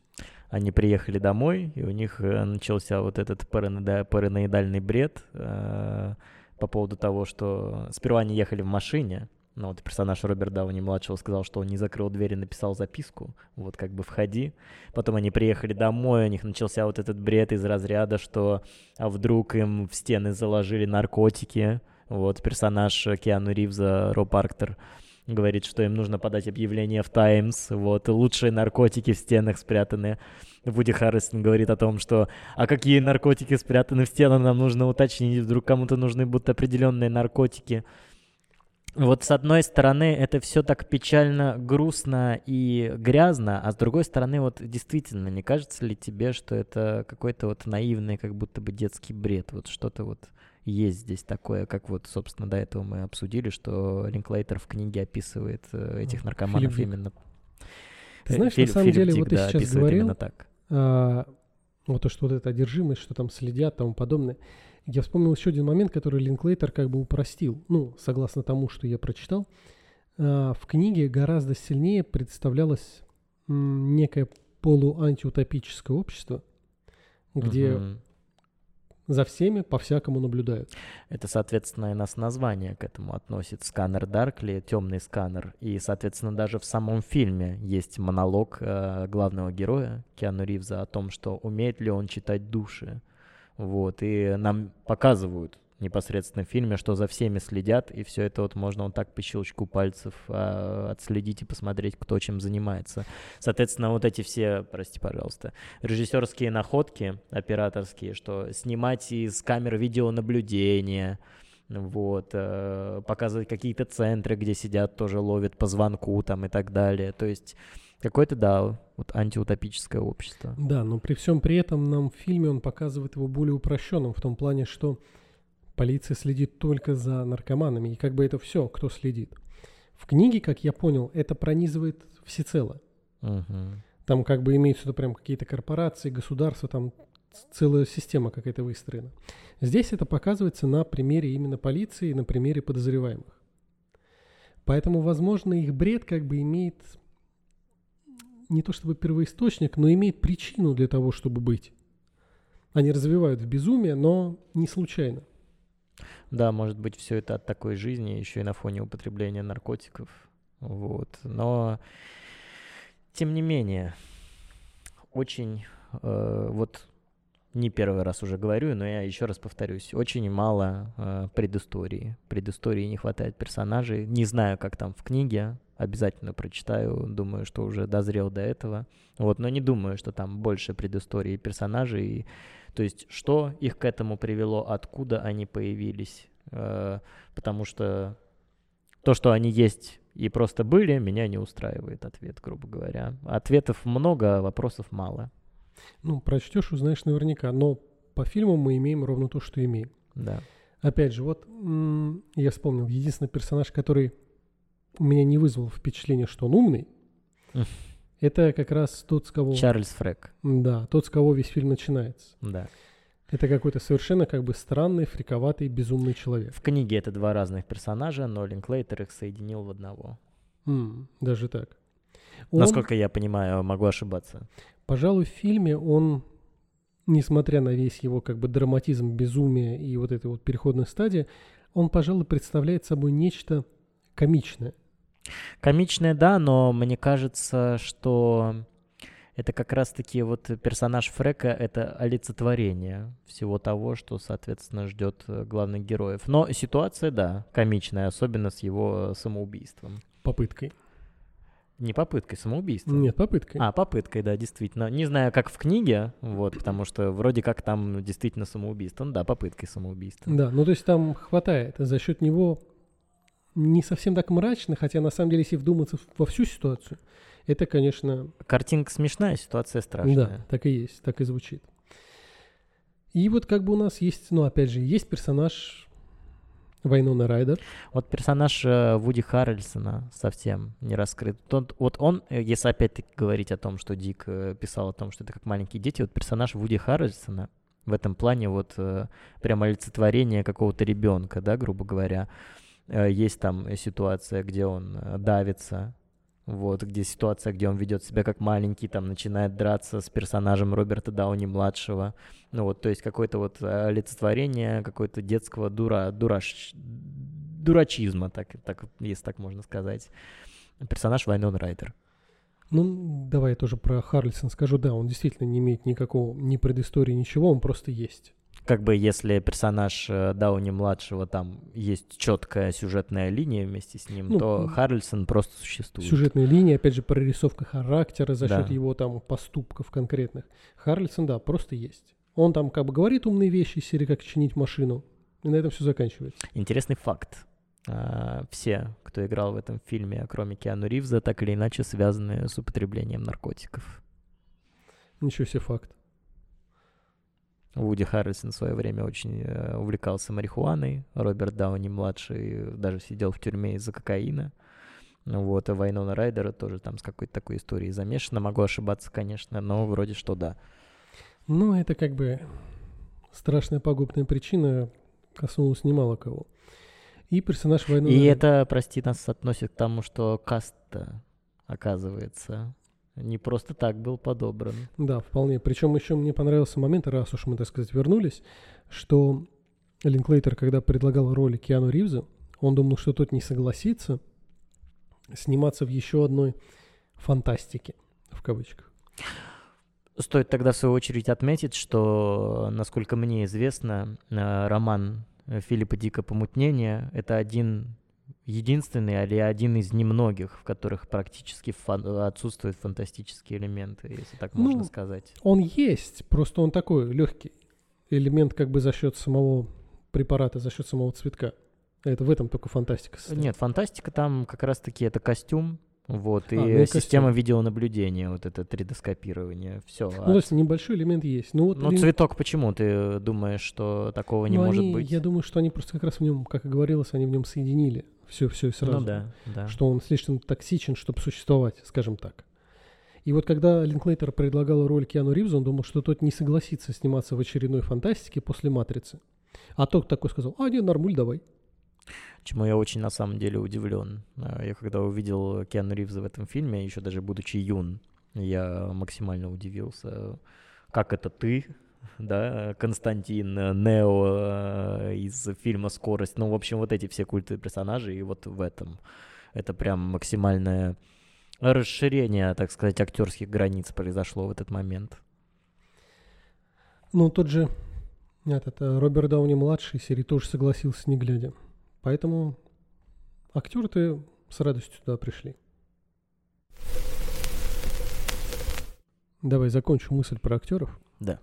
Они приехали домой, и у них начался вот этот параноидальный бред э, по поводу того, что сперва они ехали в машине, ну, вот персонаж Роберт Дауни-младшего сказал, что он не закрыл дверь и написал записку, вот как бы входи. Потом они приехали домой, у них начался вот этот бред из разряда, что а вдруг им в стены заложили наркотики. Вот персонаж Киану Ривза, Роб Арктер, говорит, что им нужно подать объявление в Таймс, вот, лучшие наркотики в стенах спрятаны. Вуди Харрисон говорит о том, что а какие наркотики спрятаны в стенах, нам нужно уточнить, вдруг кому-то нужны будут определенные наркотики. Вот с одной стороны это все так печально, грустно и грязно, а с другой стороны вот действительно, не кажется ли тебе, что это какой-то вот наивный, как будто бы детский бред, вот что-то вот есть здесь такое, как вот, собственно, до этого мы обсудили, что Линклейтер в книге описывает э, этих наркоманов Филипп именно. Ты знаешь, Фили, на самом Филипп деле, Дик, вот ты да, сейчас говорил, так. А, вот то, что вот эта одержимость, что там следят, тому подобное. Я вспомнил еще один момент, который Линклейтер как бы упростил. Ну, согласно тому, что я прочитал. А, в книге гораздо сильнее представлялось некое полуантиутопическое общество, где угу. за всеми по-всякому наблюдают. Это, соответственно, и нас название к этому относит. Сканер Даркли, темный сканер. И, соответственно, даже в самом фильме есть монолог э, главного героя Киану Ривза о том, что умеет ли он читать души. Вот, и нам показывают непосредственно в фильме, что за всеми следят, и все это вот можно вот так по щелчку пальцев а, отследить и посмотреть, кто чем занимается. Соответственно, вот эти все, прости, пожалуйста, режиссерские находки операторские, что снимать из камер видеонаблюдения, вот, э, показывать какие-то центры, где сидят, тоже ловят по звонку там и так далее. То есть Какое-то, да, вот антиутопическое общество. Да, но при всем при этом нам в фильме он показывает его более упрощенным в том плане, что полиция следит только за наркоманами, и как бы это все, кто следит. В книге, как я понял, это пронизывает всецело. Угу. Там как бы имеются прям какие-то корпорации, государства, там целая система какая-то выстроена. Здесь это показывается на примере именно полиции, на примере подозреваемых. Поэтому, возможно, их бред как бы имеет не то чтобы первоисточник, но имеет причину для того, чтобы быть. Они развивают в безумие, но не случайно. Да, может быть, все это от такой жизни, еще и на фоне употребления наркотиков. Вот. Но, тем не менее, очень э, вот не первый раз уже говорю, но я еще раз повторюсь, очень мало э, предыстории. Предыстории не хватает персонажей. Не знаю, как там в книге, обязательно прочитаю, думаю, что уже дозрел до этого. Вот, но не думаю, что там больше предыстории персонажей. То есть, что их к этому привело, откуда они появились. Э, потому что то, что они есть и просто были, меня не устраивает ответ, грубо говоря. Ответов много, а вопросов мало. Ну, прочтешь, узнаешь наверняка. Но по фильму мы имеем ровно то, что имеем. Да. Опять же, вот я вспомнил, единственный персонаж, который у меня не вызвал впечатление, что он умный, это как раз тот, с кого... Чарльз Фрек. Да, тот, с кого весь фильм начинается. Да. Это какой-то совершенно как бы странный, фриковатый, безумный человек. В книге это два разных персонажа, но Линклейтер их соединил в одного. Mm, даже так. Он, Насколько я понимаю, могу ошибаться. Пожалуй, в фильме он, несмотря на весь его как бы драматизм, безумие и вот этой вот переходной стадии, он, пожалуй, представляет собой нечто комичное. Комичное, да, но мне кажется, что это как раз-таки вот персонаж Фрека — это олицетворение всего того, что, соответственно, ждет э, главных героев. Но ситуация, да, комичная, особенно с его самоубийством. Попыткой. Не попыткой, самоубийством. Нет, попыткой. А, попыткой, да, действительно. Не знаю, как в книге, вот, потому что вроде как там действительно самоубийство. Ну да, попыткой самоубийства. Да, ну то есть там хватает. За счет него не совсем так мрачно, хотя на самом деле, если вдуматься во всю ситуацию, это, конечно... Картинка смешная, ситуация страшная. Да, так и есть, так и звучит. И вот как бы у нас есть, ну, опять же, есть персонаж Вайнона Райдер. Вот персонаж э, Вуди Харрельсона совсем не раскрыт. Тот, вот он, э, если опять-таки говорить о том, что Дик э, писал о том, что это как маленькие дети, вот персонаж Вуди Харрельсона в этом плане вот э, прямо олицетворение какого-то ребенка, да, грубо говоря. Э, есть там ситуация, где он э, давится вот, где ситуация, где он ведет себя как маленький, там, начинает драться с персонажем Роберта Дауни-младшего, ну вот, то есть какое-то вот олицетворение какое-то детского дура, дураш, дурачизма, так, так, если так можно сказать. Персонаж Вайнон Райдер. Ну, давай я тоже про Харлисон скажу. Да, он действительно не имеет никакого ни предыстории, ничего, он просто есть как бы если персонаж э, Дауни-младшего там есть четкая сюжетная линия вместе с ним, ну, то Харрельсон просто существует. Сюжетная линия, опять же, прорисовка характера за счет да. его там поступков конкретных. Харрельсон, да, просто есть. Он там как бы говорит умные вещи, серии как чинить машину, и на этом все заканчивается. Интересный факт. А, все, кто играл в этом фильме, кроме Киану Ривза, так или иначе связаны с употреблением наркотиков. Ничего себе факт. Вуди Харрельсон в свое время очень э, увлекался марихуаной. Роберт Дауни-младший даже сидел в тюрьме из-за кокаина. Вот, и Вайнона Райдера тоже там с какой-то такой историей замешана. Могу ошибаться, конечно, но вроде что да. Ну, это как бы страшная пагубная причина коснулась немало кого. И персонаж Вайнона... И это, прости, нас относит к тому, что каст оказывается не просто так был подобран. Да, вполне. Причем еще мне понравился момент, раз уж мы, так сказать, вернулись, что Линклейтер, когда предлагал роли Киану Ривзу, он думал, что тот не согласится сниматься в еще одной фантастике, в кавычках. Стоит тогда в свою очередь отметить, что, насколько мне известно, э, роман Филиппа Дика «Помутнение» — это один единственный или один из немногих, в которых практически фан- отсутствуют фантастические элементы, если так ну, можно сказать. Он есть, просто он такой легкий элемент как бы за счет самого препарата, за счет самого цветка. Это в этом только фантастика состоит. Нет, фантастика там как раз-таки это костюм, вот, а, и ну, система костюм. видеонаблюдения, вот это 3D-скопирование, все. Ну, то есть небольшой элемент есть. Ну, вот ну элемент... цветок почему? Ты думаешь, что такого не ну, может они, быть? Я думаю, что они просто как раз в нем, как и говорилось, они в нем соединили все, все сразу. Ну да, да. Что он слишком токсичен, чтобы существовать, скажем так. И вот когда Линклейтер предлагал роль Киану Ривзу, он думал, что тот не согласится сниматься в очередной фантастике после «Матрицы». А тот такой сказал, а, не, нормуль, давай. Чему я очень на самом деле удивлен. А, я когда увидел Киану Ривза в этом фильме, еще даже будучи юн, я максимально удивился, как это ты, да, Константин, Нео э, из фильма «Скорость», ну, в общем, вот эти все культовые персонажи, и вот в этом это прям максимальное расширение, так сказать, актерских границ произошло в этот момент. Ну, тот же этот, э, Роберт Дауни младший серии тоже согласился, не глядя. Поэтому актеры-то с радостью туда пришли. Давай закончу мысль про актеров. Да.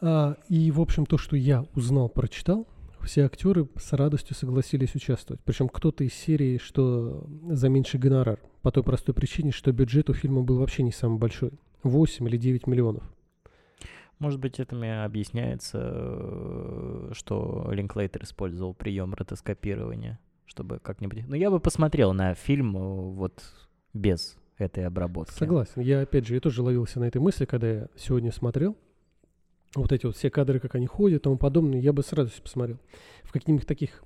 А, и, в общем, то, что я узнал, прочитал, все актеры с радостью согласились участвовать. Причем кто-то из серии, что за меньший гонорар. По той простой причине, что бюджет у фильма был вообще не самый большой. 8 или 9 миллионов. Может быть, этим и объясняется, что Линклейтер использовал прием ротоскопирования, чтобы как-нибудь... Ну, я бы посмотрел на фильм э, вот без этой обработки. Согласен. Я, опять же, я тоже ловился на этой мысли, когда я сегодня смотрел. Вот эти вот все кадры, как они ходят и тому подобное, я бы с радостью посмотрел. В каких-нибудь таких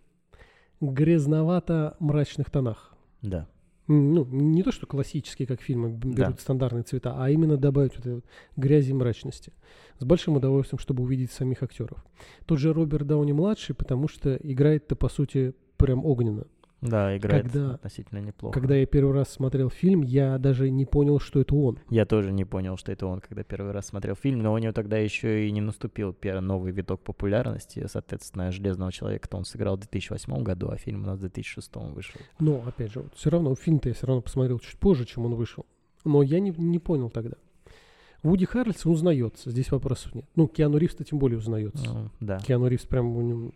грязновато-мрачных тонах. Да. Ну, не то, что классические, как фильмы, берут Да. стандартные цвета, а именно добавить вот этой грязи и мрачности. С большим удовольствием, чтобы увидеть самих актеров. Тот же Роберт Дауни-младший, потому что играет-то, по сути, прям огненно. Да, играет Когда- относительно неплохо. Когда я первый раз смотрел фильм, я даже не понял, что это он. Я тоже не понял, что это он, когда первый раз смотрел фильм, но у него тогда еще и не наступил первый новый виток популярности. Соответственно, «Железного человека»-то он сыграл в 2008 году, а фильм у нас в 2006 вышел. Но, опять же, все равно фильм-то я все равно посмотрел чуть позже, чем он вышел. Но я не, не понял тогда. Вуди Харрельсон узнается, здесь вопросов нет. Ну, Киану Ривз-то тем более узнается. Ну, да. Киану Ривз прям у него...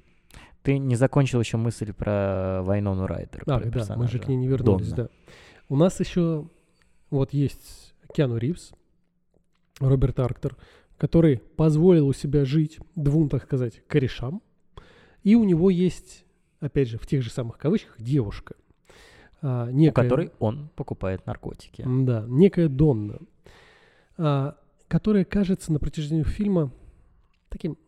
Ты не закончил еще мысль про Вайнону Райдер. А, да, мы же персонажа к ней не вернулись, Донна. да. У нас еще вот есть Киану Ривз, Роберт Арктер, который позволил у себя жить двум, так сказать, корешам. И у него есть, опять же, в тех же самых кавычках, девушка. А, У некая- которой он покупает наркотики. Да, некая Донна, а, которая кажется на протяжении фильма таким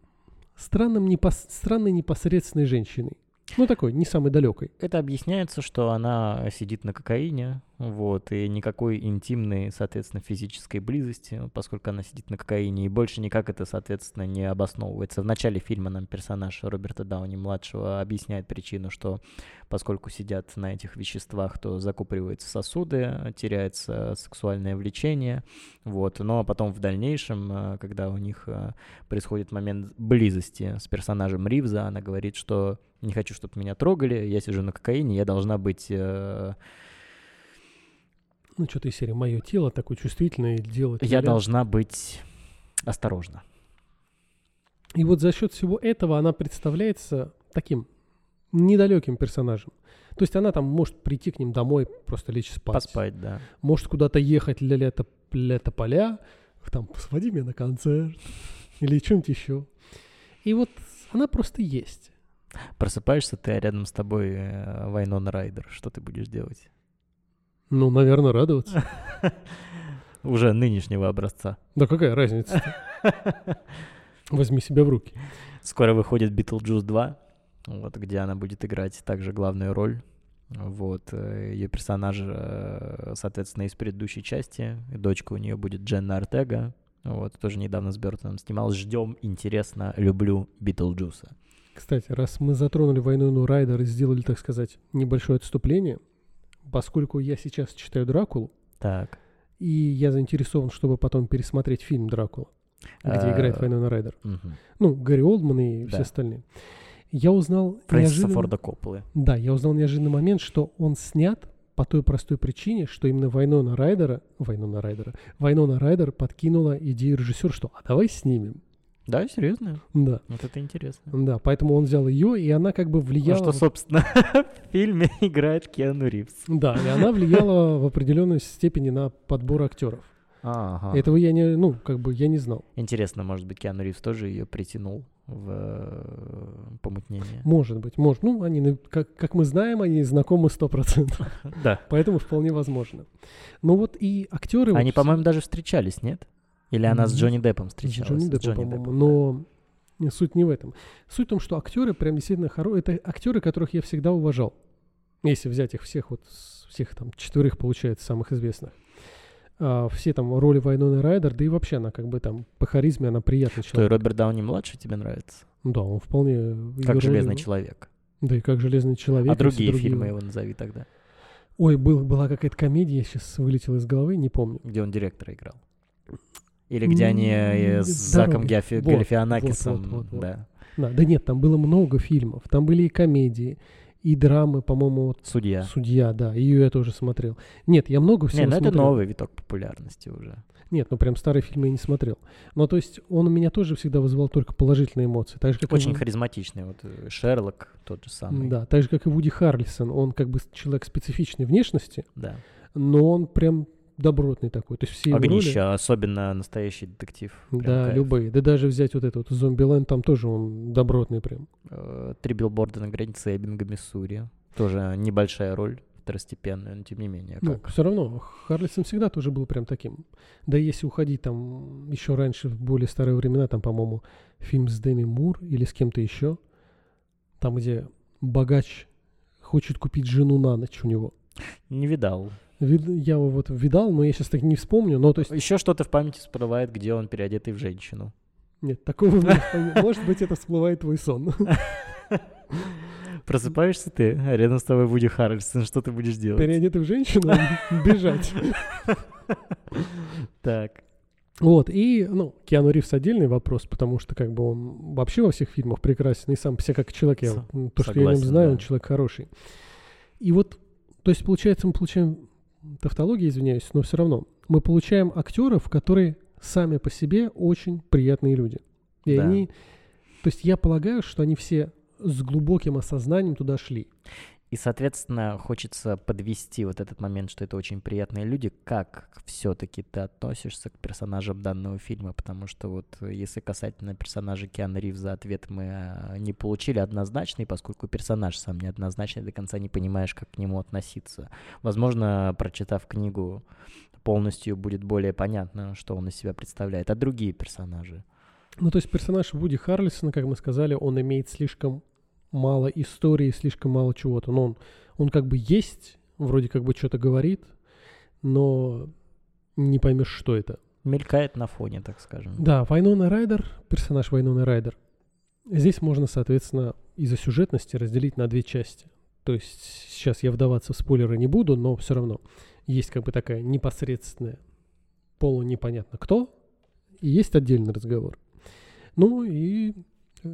странным, непос- странной непосредственной женщиной. Ну, такой, не самой далекой. Это объясняется, что она сидит на кокаине, вот, и никакой интимной, соответственно, физической близости, поскольку она сидит на кокаине, и больше никак это, соответственно, не обосновывается. В начале фильма нам персонаж Роберта Дауни-младшего объясняет причину, что поскольку сидят на этих веществах, то закупориваются сосуды, теряется сексуальное влечение, вот, но потом в дальнейшем, э, когда у них э, происходит момент близости с персонажем Ривза, она говорит, что не хочу, чтобы меня трогали, я сижу на кокаине, я должна быть... Ну, что-то из серии «Мое тело такое чувствительное, делать я нельзя». должна быть осторожна. И вот за счет всего этого она представляется таким недалеким персонажем. То есть она там может прийти к ним домой, просто лечь спать. Поспать, да. Может куда-то ехать для лета, лето поля, там, своди меня на концерт или что-нибудь еще. И вот она просто есть. Просыпаешься ты, а рядом с тобой э, Вайнона Райдер. Что ты будешь делать? Ну, наверное, радоваться. Уже нынешнего образца. Да какая разница? Возьми себя в руки. Скоро выходит Beetlejuice 2, вот, где она будет играть также главную роль. Вот, ее персонаж, э, соответственно, из предыдущей части. Дочка у нее будет Дженна Артега. Вот, тоже недавно с Бертоном снималась. Ждем, интересно, люблю Битлджуса. Кстати, раз мы затронули Вайнону Райдер и сделали, так сказать, небольшое отступление, поскольку я сейчас читаю Дракулу, Так. и я заинтересован, чтобы потом пересмотреть фильм Дракула, где Э, играет Вайнона Райдер. мгм. Ну, Гарри Олдман и Да. все остальные. Я узнал Фрэнсиса Форда Копполы. Да, я узнал неожиданный момент, что он снят по той простой причине, что именно Вайнона Райдера, Вайнона Райдера, Вайнона Райдер подкинула идею режиссеру, что а давай снимем. Да, серьезно? Да, Вот это интересно. да, поэтому он взял ее, и она как бы Ну, влияла... что, собственно, в фильме играет Киану Ривз. Да, и она влияла в определенной степени на подбор актеров. Ага. Этого я не, ну, как бы я не знал. Интересно, может быть, Киану Ривз тоже ее притянул в э, помутнение. Может быть, может. Ну, они, на- как, как мы знаем, они знакомы 100%, Да. поэтому вполне возможно. Ну вот и актеры... Они, по-моему, даже встречались, нет? Или она с Джонни Деппом С встречалась? Джонни С Деппом, Джонни по-моему. Деппом, Но не, суть не в этом. Суть в том, что актеры прям действительно хорошие. Это актеры, которых я всегда уважал. Если взять их всех, вот всех там четверых, получается, самых известных. А, все там роли Вайноны Райдер, да и вообще она как бы там по харизме, она приятный Что, и человек. Роберт Дауни младший тебе нравится? Да, он вполне... Как роли- Железный человек. Да и как Железный человек. А все другие фильмы его назови тогда. Ой, был, была какая-то комедия, сейчас вылетела из головы, не помню. Где он директора играл. Или где они э, с Заком Вот, Галифианакисом, вот, вот, вот. да, Да, да нет, там было много фильмов. Там были и комедии, и драмы, по-моему, вот судья. «Судья», да, ее я тоже смотрел. Нет, я много всего Не, ну это смотрел. новый виток популярности уже. Нет, ну прям старые фильмы я не смотрел. Но то есть он у меня тоже всегда вызывал только положительные эмоции. Так же, как и Очень Ву- харизматичный. Вот э, Шерлок тот же самый. Да, так же, как и Вуди Харрельсон. Он как бы человек специфичной внешности, Да. но он прям добротный такой. То есть все его роли- особенно настоящий детектив. Да, кайф. любые. Да даже взять вот этот вот Зомбиленд, там тоже он добротный прям. Э, Три билборда на границе Эббинга, Миссури. Тоже небольшая роль, второстепенная, но тем не менее. Ну, Как? все равно, Харлисон всегда тоже был прям таким. Да если уходить там еще раньше, в более старые времена, там, по-моему, фильм с Деми Мур или с кем-то еще, там, где богач хочет купить жену на ночь у него. Не видал. Я его вот видал, но я сейчас так не вспомню. Но то есть, Еще что-то в памяти всплывает, где он переодетый в женщину. нет, такого не. Может быть, это всплывает твой сон. Просыпаешься ты, а рядом с тобой Вуди Харрельсон, что ты будешь делать? Переодетый в женщину, бежать. Так. Вот, и, ну, Киану Ривз отдельный вопрос, потому что, как бы, он вообще во всех фильмах прекрасен, и сам по себе как человек, я, то, что я о нем согласен, знаю, да. он человек хороший. И вот, то есть, получается, мы получаем, тавтология, извиняюсь, но все равно, мы получаем актеров, которые сами по себе очень приятные люди. И Да. они, то есть, я полагаю, что они все с глубоким осознанием туда шли. И, соответственно, хочется подвести вот этот момент, что это очень приятные люди. Как все-таки ты относишься к персонажам данного фильма? Потому что вот э, если касательно персонажа Киану Ривза ответ мы э, не получили однозначный, поскольку персонаж сам неоднозначный, до конца не понимаешь, как к нему относиться. Возможно, прочитав книгу, полностью будет более понятно, что он из себя представляет. А другие персонажи? Ну, то есть персонаж Вуди Харрельсона, как мы сказали, он имеет слишком мало истории, слишком мало чего-то. Но он, он как бы есть, вроде как бы что-то говорит, но не поймешь, что это. Мелькает на фоне, так скажем. Да, Вайнона Райдер, персонаж Вайнона Райдер. Здесь можно, соответственно, из-за сюжетности разделить на две части. То есть сейчас я вдаваться в спойлеры не буду, но все равно есть как бы такая непосредственная, полунепонятно кто, и есть отдельный разговор. Ну и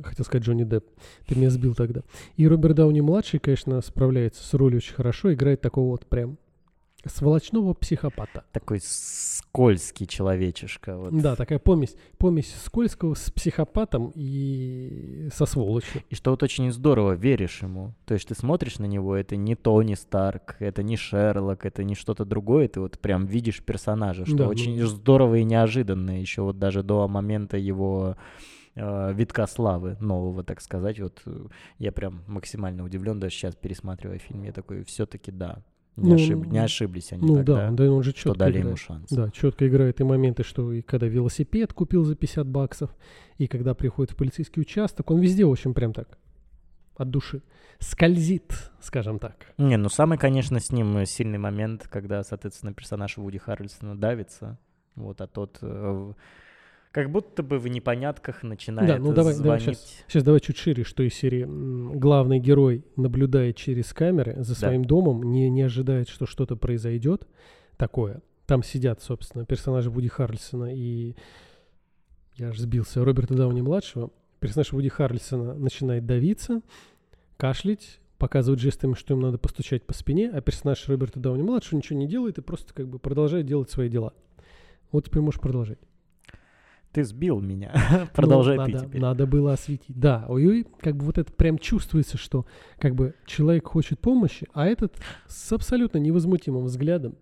хотел сказать Джонни Депп. Ты меня сбил тогда. И Роберт Дауни-младший, конечно, справляется с ролью очень хорошо, играет такого вот прям сволочного психопата. Такой скользкий человечишка. Вот. Да, такая помесь, помесь скользкого с психопатом и со сволочью. И что вот очень здорово, веришь ему. То есть ты смотришь на него, это не Тони Старк, это не Шерлок, это не что-то другое, ты вот прям видишь персонажа, что Да, ну- очень здорово и неожиданно еще вот даже до момента его э, витка славы нового, так сказать. Вот э, я прям максимально удивлен, даже сейчас пересматривая фильм, я такой, все-таки да, не, Ну, ошиб- не ошиблись они ну тогда, да, да, он же четко дали играет. ему шанс. Да, четко играет и моменты, что и когда велосипед купил за 50 баксов, и когда приходит в полицейский участок, он везде очень прям так от души скользит, скажем так. Не, ну самый, конечно, с ним сильный момент, когда, соответственно, персонаж Вуди Харрельсона давится, вот, а тот э, в- как будто бы в непонятках начинает Да, ну давай- давай звонить. Сейчас давай чуть шире, что из серии главный герой наблюдает через камеры за Да. своим домом, не, не ожидает, что что-то произойдет такое. Там сидят, собственно, персонажи Вуди Харрельсона и... Я аж сбился. Роберта Дауни-младшего. Персонаж Вуди Харрельсона начинает давиться, кашлять, показывать жестами, что им надо постучать по спине, а персонаж Роберта Дауни-младшего ничего не делает и просто как бы продолжает делать свои дела. Вот теперь можешь продолжать. Ты сбил меня. Продолжай Ну, ты надо, теперь. Надо было осветить. Да, ой, как бы вот это прям чувствуется, что как бы человек хочет помощи, а этот с абсолютно невозмутимым взглядом.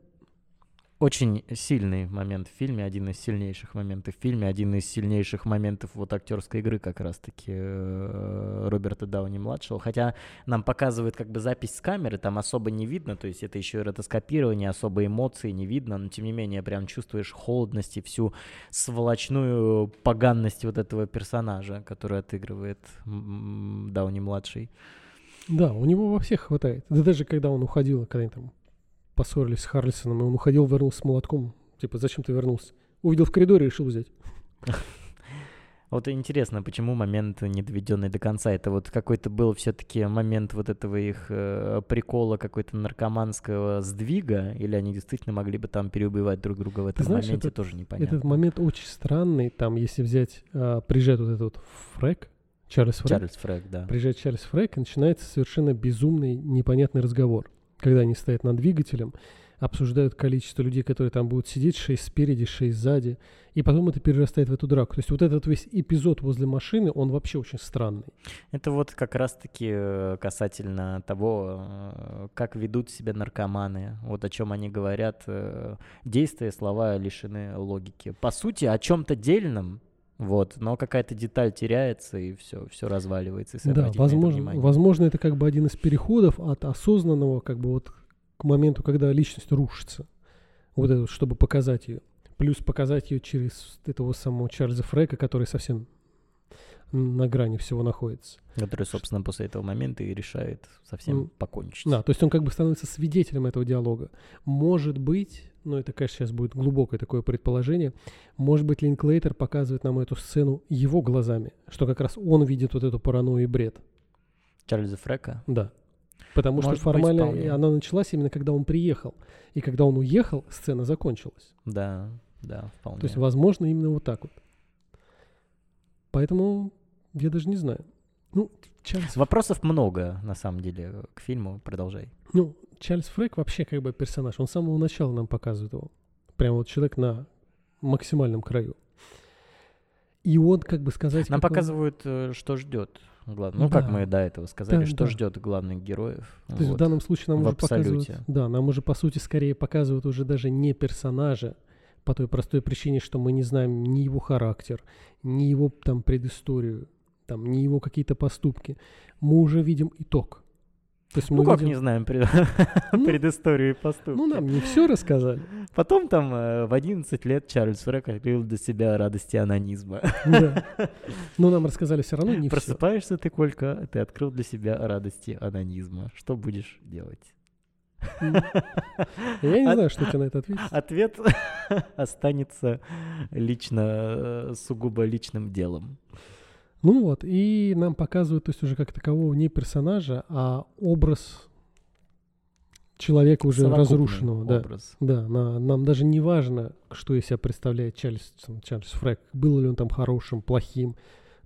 Очень сильный момент в фильме, один из сильнейших моментов в фильме, один из сильнейших моментов вот актерской игры как раз-таки э, Роберта Дауни-младшего. Хотя нам показывают как бы запись с камеры, там особо не видно, то есть это еще ротоскопирование, особо эмоции не видно, но тем не менее прям чувствуешь холодность и всю сволочную поганность вот этого персонажа, который отыгрывает Дауни-младший. Да, у него во всех хватает. Да даже когда он уходил, когда они там поссорились с Харлисоном, и он уходил, вернулся с молотком. Типа, зачем ты вернулся? Увидел в коридоре решил взять. Вот интересно, почему момент не доведенный до конца? Это вот какой-то был все-таки момент вот этого их э, прикола какой-то наркоманского сдвига, или они действительно могли бы там переубивать друг друга в этом знаешь, моменте, этот- тоже непонятно. Этот момент очень странный. Там, если взять, а, приезжает вот этот вот Фрэк, Чарльз Фрэк, Чарльз Фрэг, да. приезжает Чарльз Фрэк, и начинается совершенно безумный, непонятный разговор. Когда они стоят над двигателем, обсуждают количество людей, которые там будут сидеть, шесть спереди, шесть сзади, и потом это перерастает в эту драку. То есть вот этот весь эпизод возле машины, он вообще очень странный. Это вот как раз-таки э, касательно того, э, как ведут себя наркоманы, вот о чем они говорят. э, Действия, слова лишены логики. По сути, о чем-то дельном, вот, но какая-то деталь теряется, и все, все разваливается. если Да, на это возможно, возможно, это как бы один из переходов от осознанного, как бы вот к моменту, когда личность рушится. Вот это, чтобы показать ее. Плюс показать ее через этого самого Чарльза Фрека, который совсем на грани всего находится. Который, собственно, после этого момента и решает совсем покончить. Да, то есть он как бы становится свидетелем этого диалога. Может быть, ну это, конечно, сейчас будет глубокое такое предположение, может быть, Линклейтер показывает нам эту сцену его глазами, что как раз он видит вот эту паранойю и бред. Чарльза Фрека. Да. Потому Может что быть, формально вполне. она началась именно когда он приехал. И когда он уехал, сцена закончилась. Да, да, вполне. То есть, возможно, именно вот так вот. Поэтому я даже не знаю. Ну, Чарльз, Вопросов много, на самом деле, к фильму. Продолжай. ну, Чарльз Фрейк вообще как бы персонаж. Он с самого начала нам показывает его. Прям вот человек на максимальном краю. И он, как бы сказать... Нам как он- показывают, э, что ждет. глав- Ну, как Да. мы до этого сказали, Да, что да. ждет главных героев. То есть в Вот. данном случае нам в уже показывают... абсолюте. Да, нам уже, по сути, скорее показывают уже даже не персонажа, по той простой причине, что мы не знаем ни его характер, ни его там предысторию, там, ни его какие-то поступки. Мы уже видим итог. То есть мы Ну, как видим... не знаем пред- Ну, предысторию и поступки. Ну, нам не все рассказали. Потом там э, в 11 лет Чарльз Фрек открыл для себя радости анонизма. Да. Но нам рассказали все равно не все. Просыпаешься ты, Колька, ты открыл для себя радости анонизма. Что будешь делать? Я не А- знаю, что тебе на это ответить. Ответ останется лично, э, сугубо личным делом. Ну вот, и нам показывают, то есть уже как такового не персонажа, а образ человека уже разрушенного. Да. образ. Да, на- нам даже не важно, что из себя представляет Чарльз, Чарльз Фрэк. Был ли он там хорошим, плохим,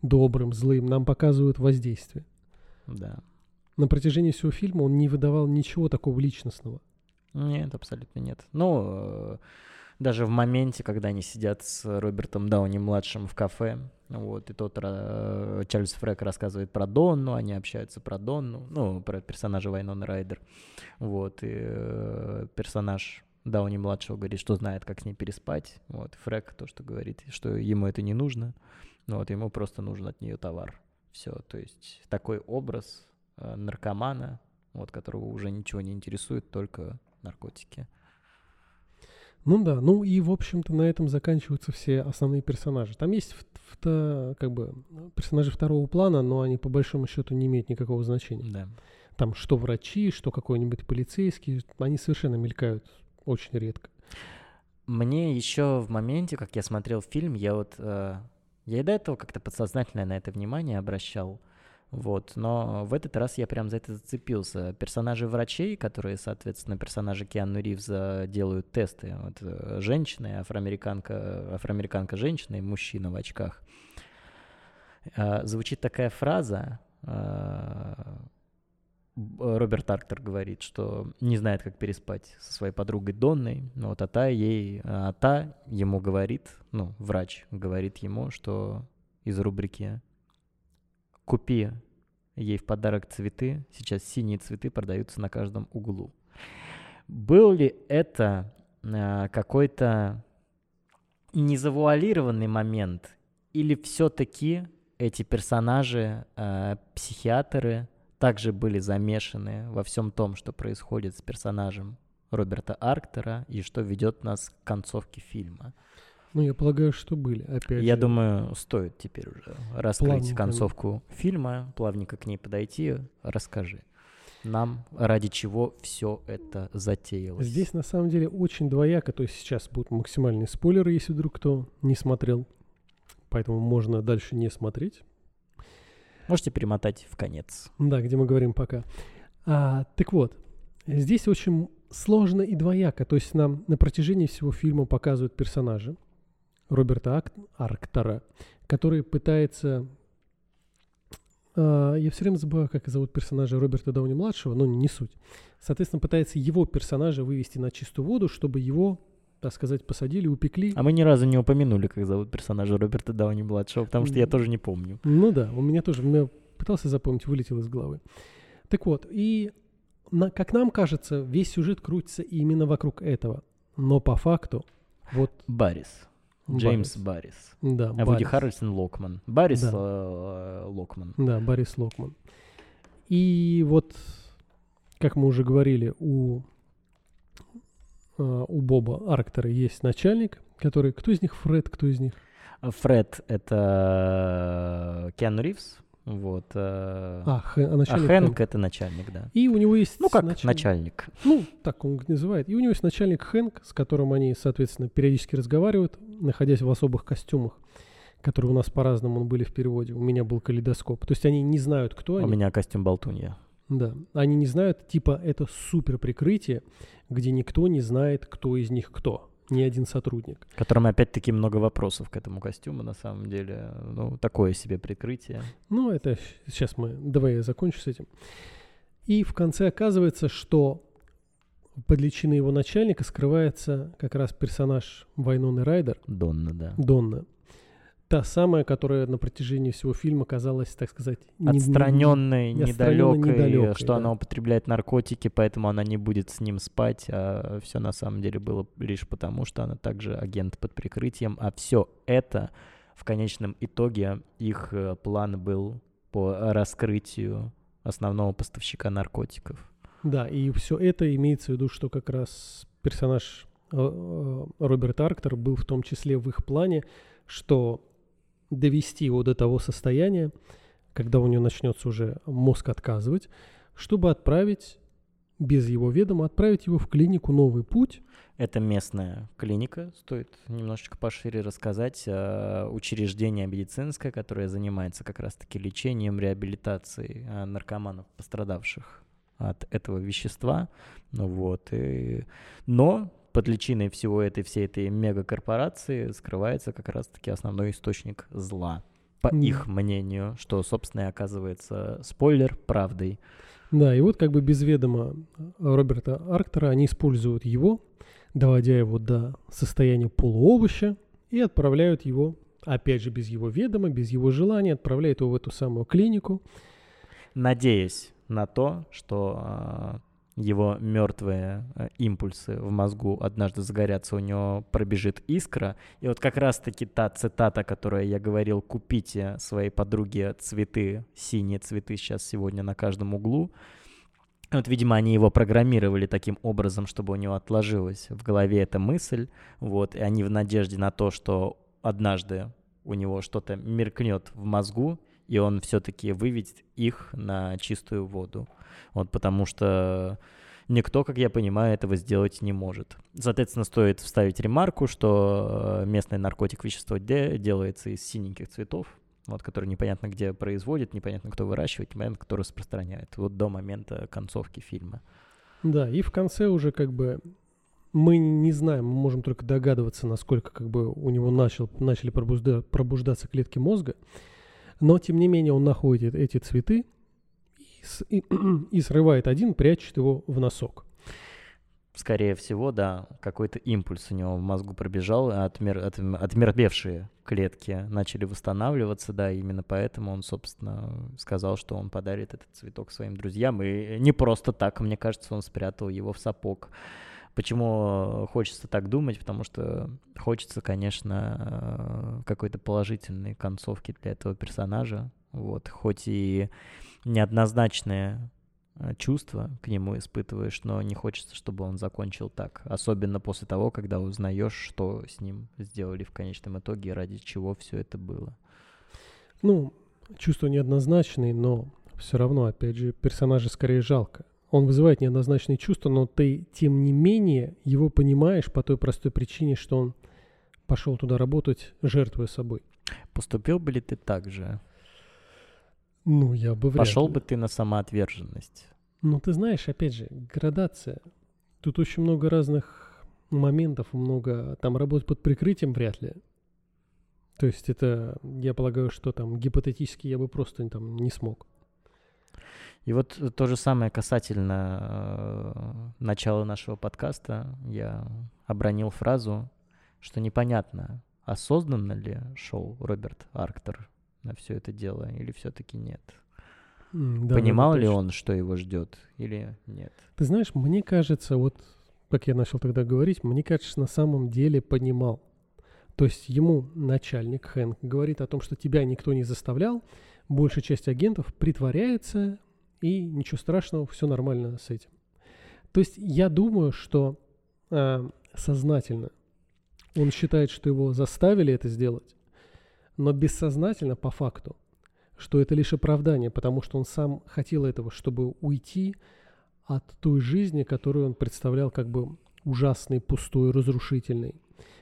добрым, злым. Нам показывают воздействие. Да. На протяжении всего фильма он не выдавал ничего такого личностного. Нет, абсолютно нет. Ну, э, даже в моменте, когда они сидят с Робертом Дауни-младшим в кафе, вот, и тот, э, Чарльз Фрек рассказывает про Донну, они общаются про Донну, ну, про персонажа Вайнона Райдер, вот, и э, персонаж Дауни-младшего говорит, что знает, как с ней переспать, вот, и Фрек то, что говорит, что ему это не нужно, ну, вот, ему просто нужен от нее товар, все, то есть такой образ э, наркомана, вот, которого уже ничего не интересует, только наркотики. Ну да, ну и, в общем-то, на этом заканчиваются все основные персонажи. Там есть в- вто- как бы персонажи второго плана, но они по большому счету не имеют никакого значения. Да. Там что врачи, что какой-нибудь полицейский, они совершенно мелькают очень редко. Мне еще в моменте, как я смотрел фильм, я вот... э, я и до этого как-то подсознательно на это внимание обращал. Вот, но в этот раз я прям за это зацепился. Персонажи врачей, которые, соответственно, персонажи Киану Ривза делают тесты. Вот э, женщина, афроамериканка, афроамериканка женщина и мужчина в очках. Э, Звучит такая фраза, э, Роберт Арктер говорит, что не знает, как переспать со своей подругой Донной, ну вот, а та ей, а та ему говорит, ну, врач говорит ему, что из рубрики «Купи ей в подарок цветы, сейчас синие цветы продаются на каждом углу». Был ли это а, какой-то незавуалированный момент, или все-таки эти персонажи, а, психиатры, также были замешаны во всем том, что происходит с персонажем Роберта Арктера и что ведет нас к концовке фильма. Ну, я полагаю, что были. Опять Я же, думаю, стоит теперь уже раскрыть Плавненько. концовку фильма, плавненько к ней подойти. Расскажи нам, ради чего все это затеялось. Здесь на самом деле очень двояко, то есть сейчас будут максимальные спойлеры, если вдруг кто не смотрел. поэтому можно дальше не смотреть. Можете перемотать в конец. Да, где мы говорим пока. А, так вот, здесь очень сложно и двояко. То есть нам на протяжении всего фильма показывают персонажа Роберта Ак- Арктора, который пытается... а, я все время забываю, как зовут персонажа Роберта Дауни-младшего, но не суть. Соответственно, пытается его персонажа вывести на чистую воду, чтобы его, так сказать, посадили, упекли. А мы ни разу не упомянули, как зовут персонажа Роберта Дауни-младшего, потому что я тоже не помню. Ну да, у меня тоже, я пытался запомнить, вылетел из головы. Так вот, и на- как нам кажется, весь сюжет крутится именно вокруг этого. Но по факту, вот... Баррис. Джеймс Баррис. Да, А Вуди Баррис. Харрельсон Локман. Баррис Да. э, Локман. Да, Борис Локман. И вот, как мы уже говорили, у, э, у Боба Арктора есть начальник, который... Кто из них Фред, кто из них? Фред — это Киану Ривз. Вот. э, А, Хэ- а а начальник Хэнк Хэнк. — это начальник, да. И у него есть Ну, как начальник. начальник. Ну, так он называет. И у него есть начальник Хэнк, с которым они, соответственно, периодически разговаривают, находясь в особых костюмах, которые у нас по-разному были в переводе. У меня был калейдоскоп. То есть они не знают, кто У они. меня костюм болтунья. Да. Они не знают, типа, это супер прикрытие, где никто не знает, кто из них кто. Ни один сотрудник. Которым опять-таки много вопросов к этому костюму, на самом деле. Ну, такое себе прикрытие. Ну, это сейчас мы... Давай я закончу с этим. И в конце оказывается, что под личиной его начальника скрывается как раз персонаж Вайноны Райдер, Донна, да. Донна. Та самая, которая на протяжении всего фильма казалась, так сказать, не- не- Отстраненной, отстранённой, недалекой, недалёкой, что да. она употребляет наркотики, поэтому она не будет с ним спать, а все на самом деле было лишь потому, что она также агент под прикрытием, а все это в конечном итоге их э, план был по раскрытию основного поставщика наркотиков. Да, и все это имеется в виду, что как раз персонаж э, э, Роберта Арктер был в том числе в их плане, что довести его до того состояния, когда у него начнется уже мозг отказывать, чтобы отправить без его ведома, отправить его в клинику «Новый путь», Это местная клиника, стоит немножечко пошире рассказать. э, Учреждение медицинское, которое занимается как раз-таки лечением, реабилитацией э, наркоманов, пострадавших от этого вещества. Ну вот. и- Но под личиной всего этой, всей этой мегакорпорации скрывается как раз-таки основной источник зла. По М. их мнению, что, собственно, и оказывается спойлер правдой. Да, и вот как бы без ведома Роберта Арктера они используют его, доводя его до состояния полуовоща, и отправляют его, опять же, без его ведома, без его желания, отправляют его в эту самую клинику. надеясь на то, что а, его мертвые а, импульсы в мозгу однажды загорятся, у него пробежит искра. И вот как раз-таки та цитата, которую я говорил, купите своей подруге цветы, синие цветы сейчас сегодня на каждом углу. Вот, видимо, они его программировали таким образом, чтобы у него отложилась в голове эта мысль, вот, и они в надежде на то, что однажды у него что-то меркнет в мозгу, и он все-таки выведет их на чистую воду. Вот потому что никто, как я понимаю, этого сделать не может. Соответственно, стоит вставить ремарку, что э, местный наркотик вещество де- делается из синеньких цветов, вот, которые непонятно где производят, непонятно кто выращивает, непонятно кто распространяет. Вот до момента концовки фильма. Да, и в конце уже как бы мы не знаем, мы можем только догадываться, насколько как бы у него начал, начали пробужда- пробуждаться клетки мозга. Но, тем не менее, он находит эти цветы и, с- и- и срывает один, прячет его в носок. Скорее всего, да, какой-то импульс у него в мозгу пробежал, а отмер, отм- отмербевшие клетки начали восстанавливаться, да, именно поэтому он, собственно, сказал, что он подарит этот цветок своим друзьям. И не просто так, мне кажется, он спрятал его в сапог. Почему хочется так думать? Потому что хочется, конечно, э, какой-то положительной концовки для этого персонажа. Вот, хоть и неоднозначные э, чувства к нему испытываешь, но не хочется, чтобы он закончил так. Особенно после того, когда узнаешь, что с ним сделали в конечном итоге и ради чего все это было. Ну, чувства неоднозначные, но все равно, опять же, персонажа скорее жалко. Он вызывает неоднозначные чувства, но ты, тем не менее, его понимаешь по той простой причине, что он пошел туда работать, жертвуя собой. Поступил бы ли ты так же? Ну, я бы вряд Пошел ли. бы ты на самоотверженность? Ну, ты знаешь, опять же, градация. Тут очень много разных моментов, много там работать под прикрытием вряд ли. То есть это, я полагаю, что там гипотетически я бы просто там не смог. И вот то же самое касательно э, начала нашего подкаста. Я обронил фразу, что непонятно, осознанно ли шел Роберт Арктер на все это дело или все-таки нет. Да, Понимал ли точно. он, что его ждет или нет? Ты знаешь, мне кажется, вот как я начал тогда говорить, мне кажется, на самом деле понимал. То есть ему начальник Хэнк говорит о том, что тебя никто не заставлял, большая часть агентов притворяется, и ничего страшного, все нормально с этим. То есть я думаю, что а, сознательно он считает, что его заставили это сделать, но бессознательно по факту, что это лишь оправдание, потому что он сам хотел этого, чтобы уйти от той жизни, которую он представлял как бы ужасной, пустой, разрушительной.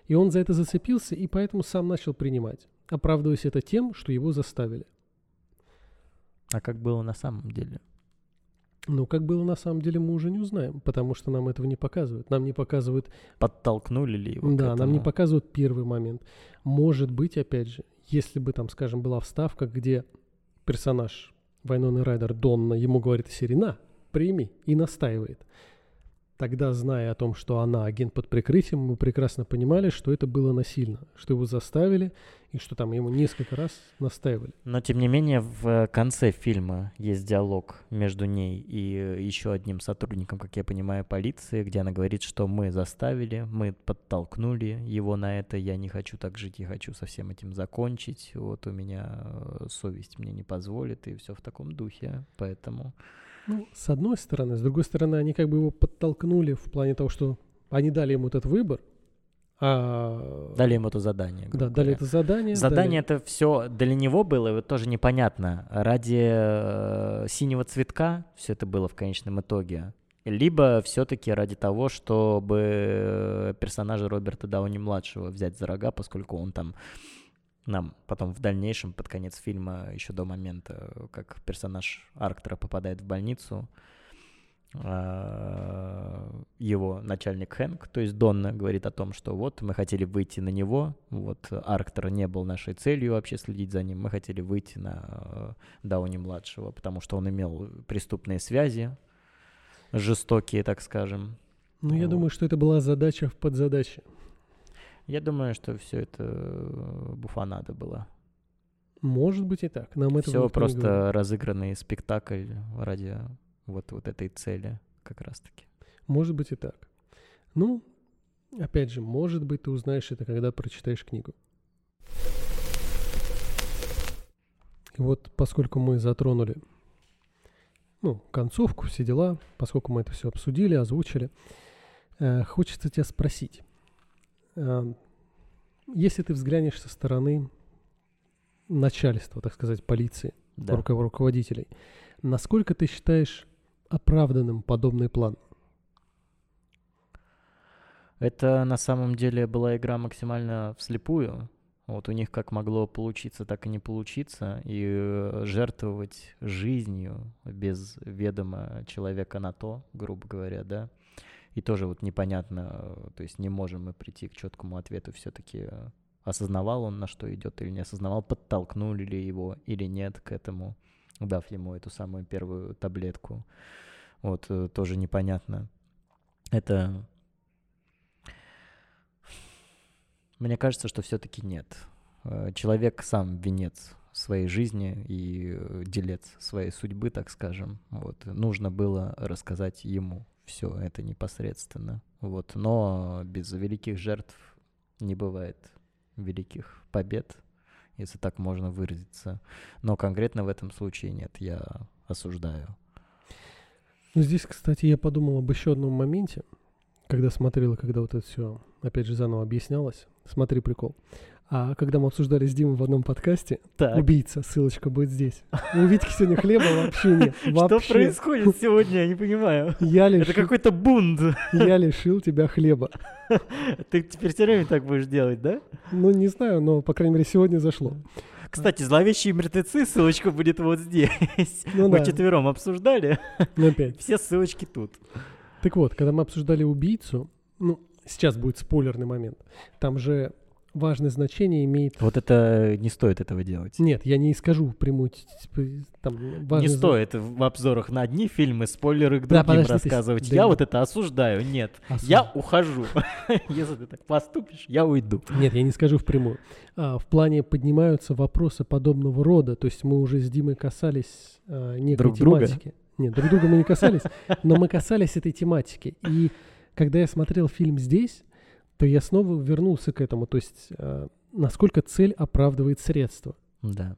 И он за это зацепился, и поэтому сам начал принимать, оправдываясь это тем, что его заставили. А как было на самом деле? Но как было на самом деле, мы уже не узнаем, потому что нам этого не показывают. Нам не показывают, Подтолкнули ли его? да, нам не показывают первый момент. Может быть, опять же, если бы там, скажем, была вставка, где персонаж Вайноны Райдер Донна ему говорит из серии «На, прими» и настаивает. Тогда, зная о том, что она агент под прикрытием, мы прекрасно понимали, что это было насильно, что его заставили и что там ему несколько раз настаивали. Но тем не менее в конце фильма есть диалог между ней и э, еще одним сотрудником, как я понимаю, полиции, где она говорит, что мы заставили, мы подтолкнули его на это, я не хочу так жить, я хочу со всем этим закончить, вот у меня э, совесть мне не позволит, и все в таком духе, поэтому... Ну, с одной стороны. С другой стороны, они как бы его подтолкнули в плане того, что они дали ему этот выбор. А... Дали ему это задание. Да, дали говоря. это задание. Задание дали- это все для него было, вот тоже непонятно. Ради э, синего цветка все это было в конечном итоге. Либо все-таки ради того, чтобы э, персонажа Роберта Дауни младшего взять за рога, поскольку он там нам потом в дальнейшем, под конец фильма, еще до момента, как персонаж Арктора попадает в больницу, а, его начальник Хэнк, то есть Донна, говорит о том, что вот мы хотели выйти на него, вот Арктор не был нашей целью вообще следить за ним, мы хотели выйти на э, Дауни-младшего, потому что он имел преступные связи, жестокие, так скажем. Ну, я думаю, что это была задача в подзадаче. Я думаю, что все это э, буфанада была. Может быть и так. Нам это Все просто разыгранный спектакль ради вот, вот этой цели как раз-таки. Может быть и так. Ну, опять же, может быть, ты узнаешь это, когда прочитаешь книгу. И вот поскольку мы затронули ну, концовку, все дела, поскольку мы это все обсудили, озвучили, э, хочется тебя спросить. Э, если ты взглянешь со стороны начальства, так сказать, полиции, Да. руко- руководителей, насколько ты считаешь оправданным подобный план? Это на самом деле была игра максимально вслепую. Вот у них как могло получиться, так и не получиться. И э, жертвовать жизнью без ведома человека на то, грубо говоря, да. И тоже вот непонятно, э, то есть не можем мы прийти к четкому ответу все-таки. Осознавал он, на что идет или не осознавал, подтолкнули ли его или нет к этому, дав ему эту самую первую таблетку. Вот э, тоже непонятно. Это мне кажется, что все-таки нет. Э, Человек сам венец своей жизни и э, делец своей судьбы, так скажем. Вот. Нужно было рассказать ему все это непосредственно. Вот. Но без великих жертв не бывает великих побед, если так можно выразиться. Но конкретно в этом случае нет, я осуждаю. Ну, здесь, кстати, я подумал об еще одном моменте, когда смотрел, когда вот это все, опять же, заново объяснялось. Смотри, прикол. А когда мы обсуждали с Димой в одном подкасте, Так. убийца, ссылочка будет здесь. У Витьки сегодня хлеба вообще нет. Что Вообще. происходит сегодня, я не понимаю. Я Это лишил, какой-то бунт. я лишил тебя хлеба. Ты теперь все время так будешь делать, да? Ну, не знаю, но, по крайней мере, сегодня зашло. Кстати, зловещие мертвецы, ссылочка будет вот здесь. Ну Мы да, четвером обсуждали, ну опять. все ссылочки тут. Так вот, когда мы обсуждали убийцу, ну, сейчас будет спойлерный момент, там же важное значение имеет... Вот это не стоит этого делать. Нет, я не скажу прямую, типа, там, Не важное зна- стоит в обзорах на одни фильмы спойлеры к Да, другим подожди, ты с- рассказывать. да Я не- вот это осуждаю. Нет, Осуж- я ухожу. Если ты так поступишь, я уйду. Нет, я не скажу впрямую. А, в плане поднимаются вопросы подобного рода, то есть мы уже с Димой касались а, некой Друг друга? тематики. Нет, друг друга мы не касались, но мы касались этой тематики. И когда я смотрел фильм здесь, то я снова вернулся к этому, то есть а, насколько цель оправдывает средства. Да.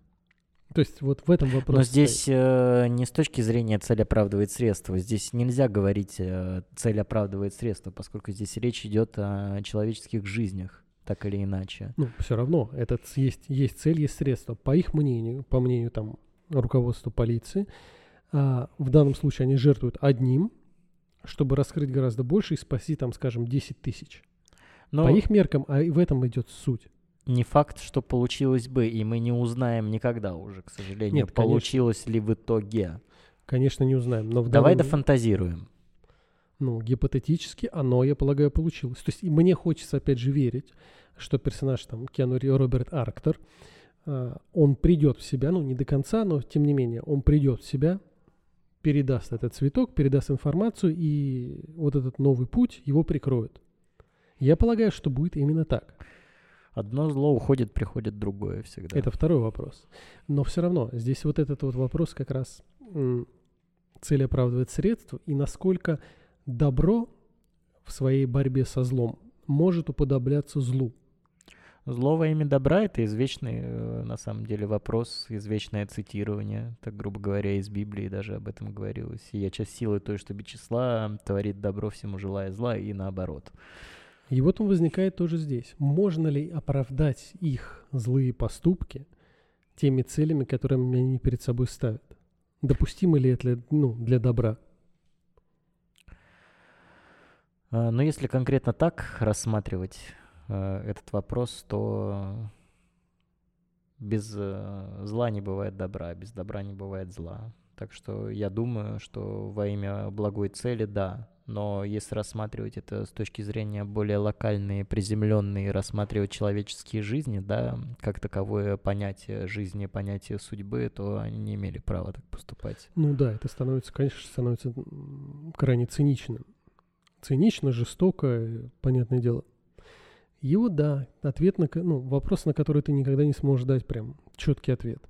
То есть вот в этом вопрос. Но здесь э, не с точки зрения цель оправдывает средства. Здесь нельзя говорить э, цель оправдывает средства, поскольку здесь речь идет о человеческих жизнях, так или иначе. Ну, все равно, это есть, есть цель, есть средства. По их мнению, по мнению там руководства полиции, а, в данном случае они жертвуют одним, чтобы раскрыть гораздо больше и спасти, там, скажем, 10 тысяч. Но По их меркам, а в этом идет суть. не факт, что получилось бы, и мы не узнаем никогда уже, к сожалению, Нет, конечно. получилось ли в итоге. Конечно, не узнаем, но в Давай данном- дофантазируем. ну, гипотетически оно, я полагаю, получилось. То есть и мне хочется, опять же, верить, что персонаж там Киану Ри- Роберт Арктор, а, он придет в себя, ну, не до конца, но тем не менее, он придет в себя, передаст этот цветок, передаст информацию, и вот этот новый путь его прикроет. Я полагаю, что будет именно так. Одно зло уходит, приходит другое всегда. Это второй вопрос. Но все равно, здесь вот этот вот вопрос как раз цель оправдывает средства, и насколько добро в своей борьбе со злом может уподобляться злу. Зло во имя добра — это извечный, э, на самом деле, вопрос, извечное цитирование, так грубо говоря, из Библии даже об этом говорилось. Я часть силы той, что без числа, творит добро всему желая зла, и наоборот. И вот он возникает тоже здесь. Можно ли оправдать их злые поступки теми целями, которыми они перед собой ставят? Допустимо ли это для, ну, для добра? А, Но если конкретно так рассматривать э, этот вопрос, то без э, зла не бывает добра, без добра не бывает зла. Так что я думаю, что во имя благой цели, да. Но если рассматривать это с точки зрения более локальной, приземленной, рассматривать человеческие жизни, да, как таковое понятие жизни, понятие судьбы, то они не имели права так поступать. Ну да, это становится, конечно, становится крайне циничным. Цинично, жестоко, э, понятное дело. Вот да, ответ на, ну, вопрос, на который ты никогда не сможешь дать прям четкий ответ.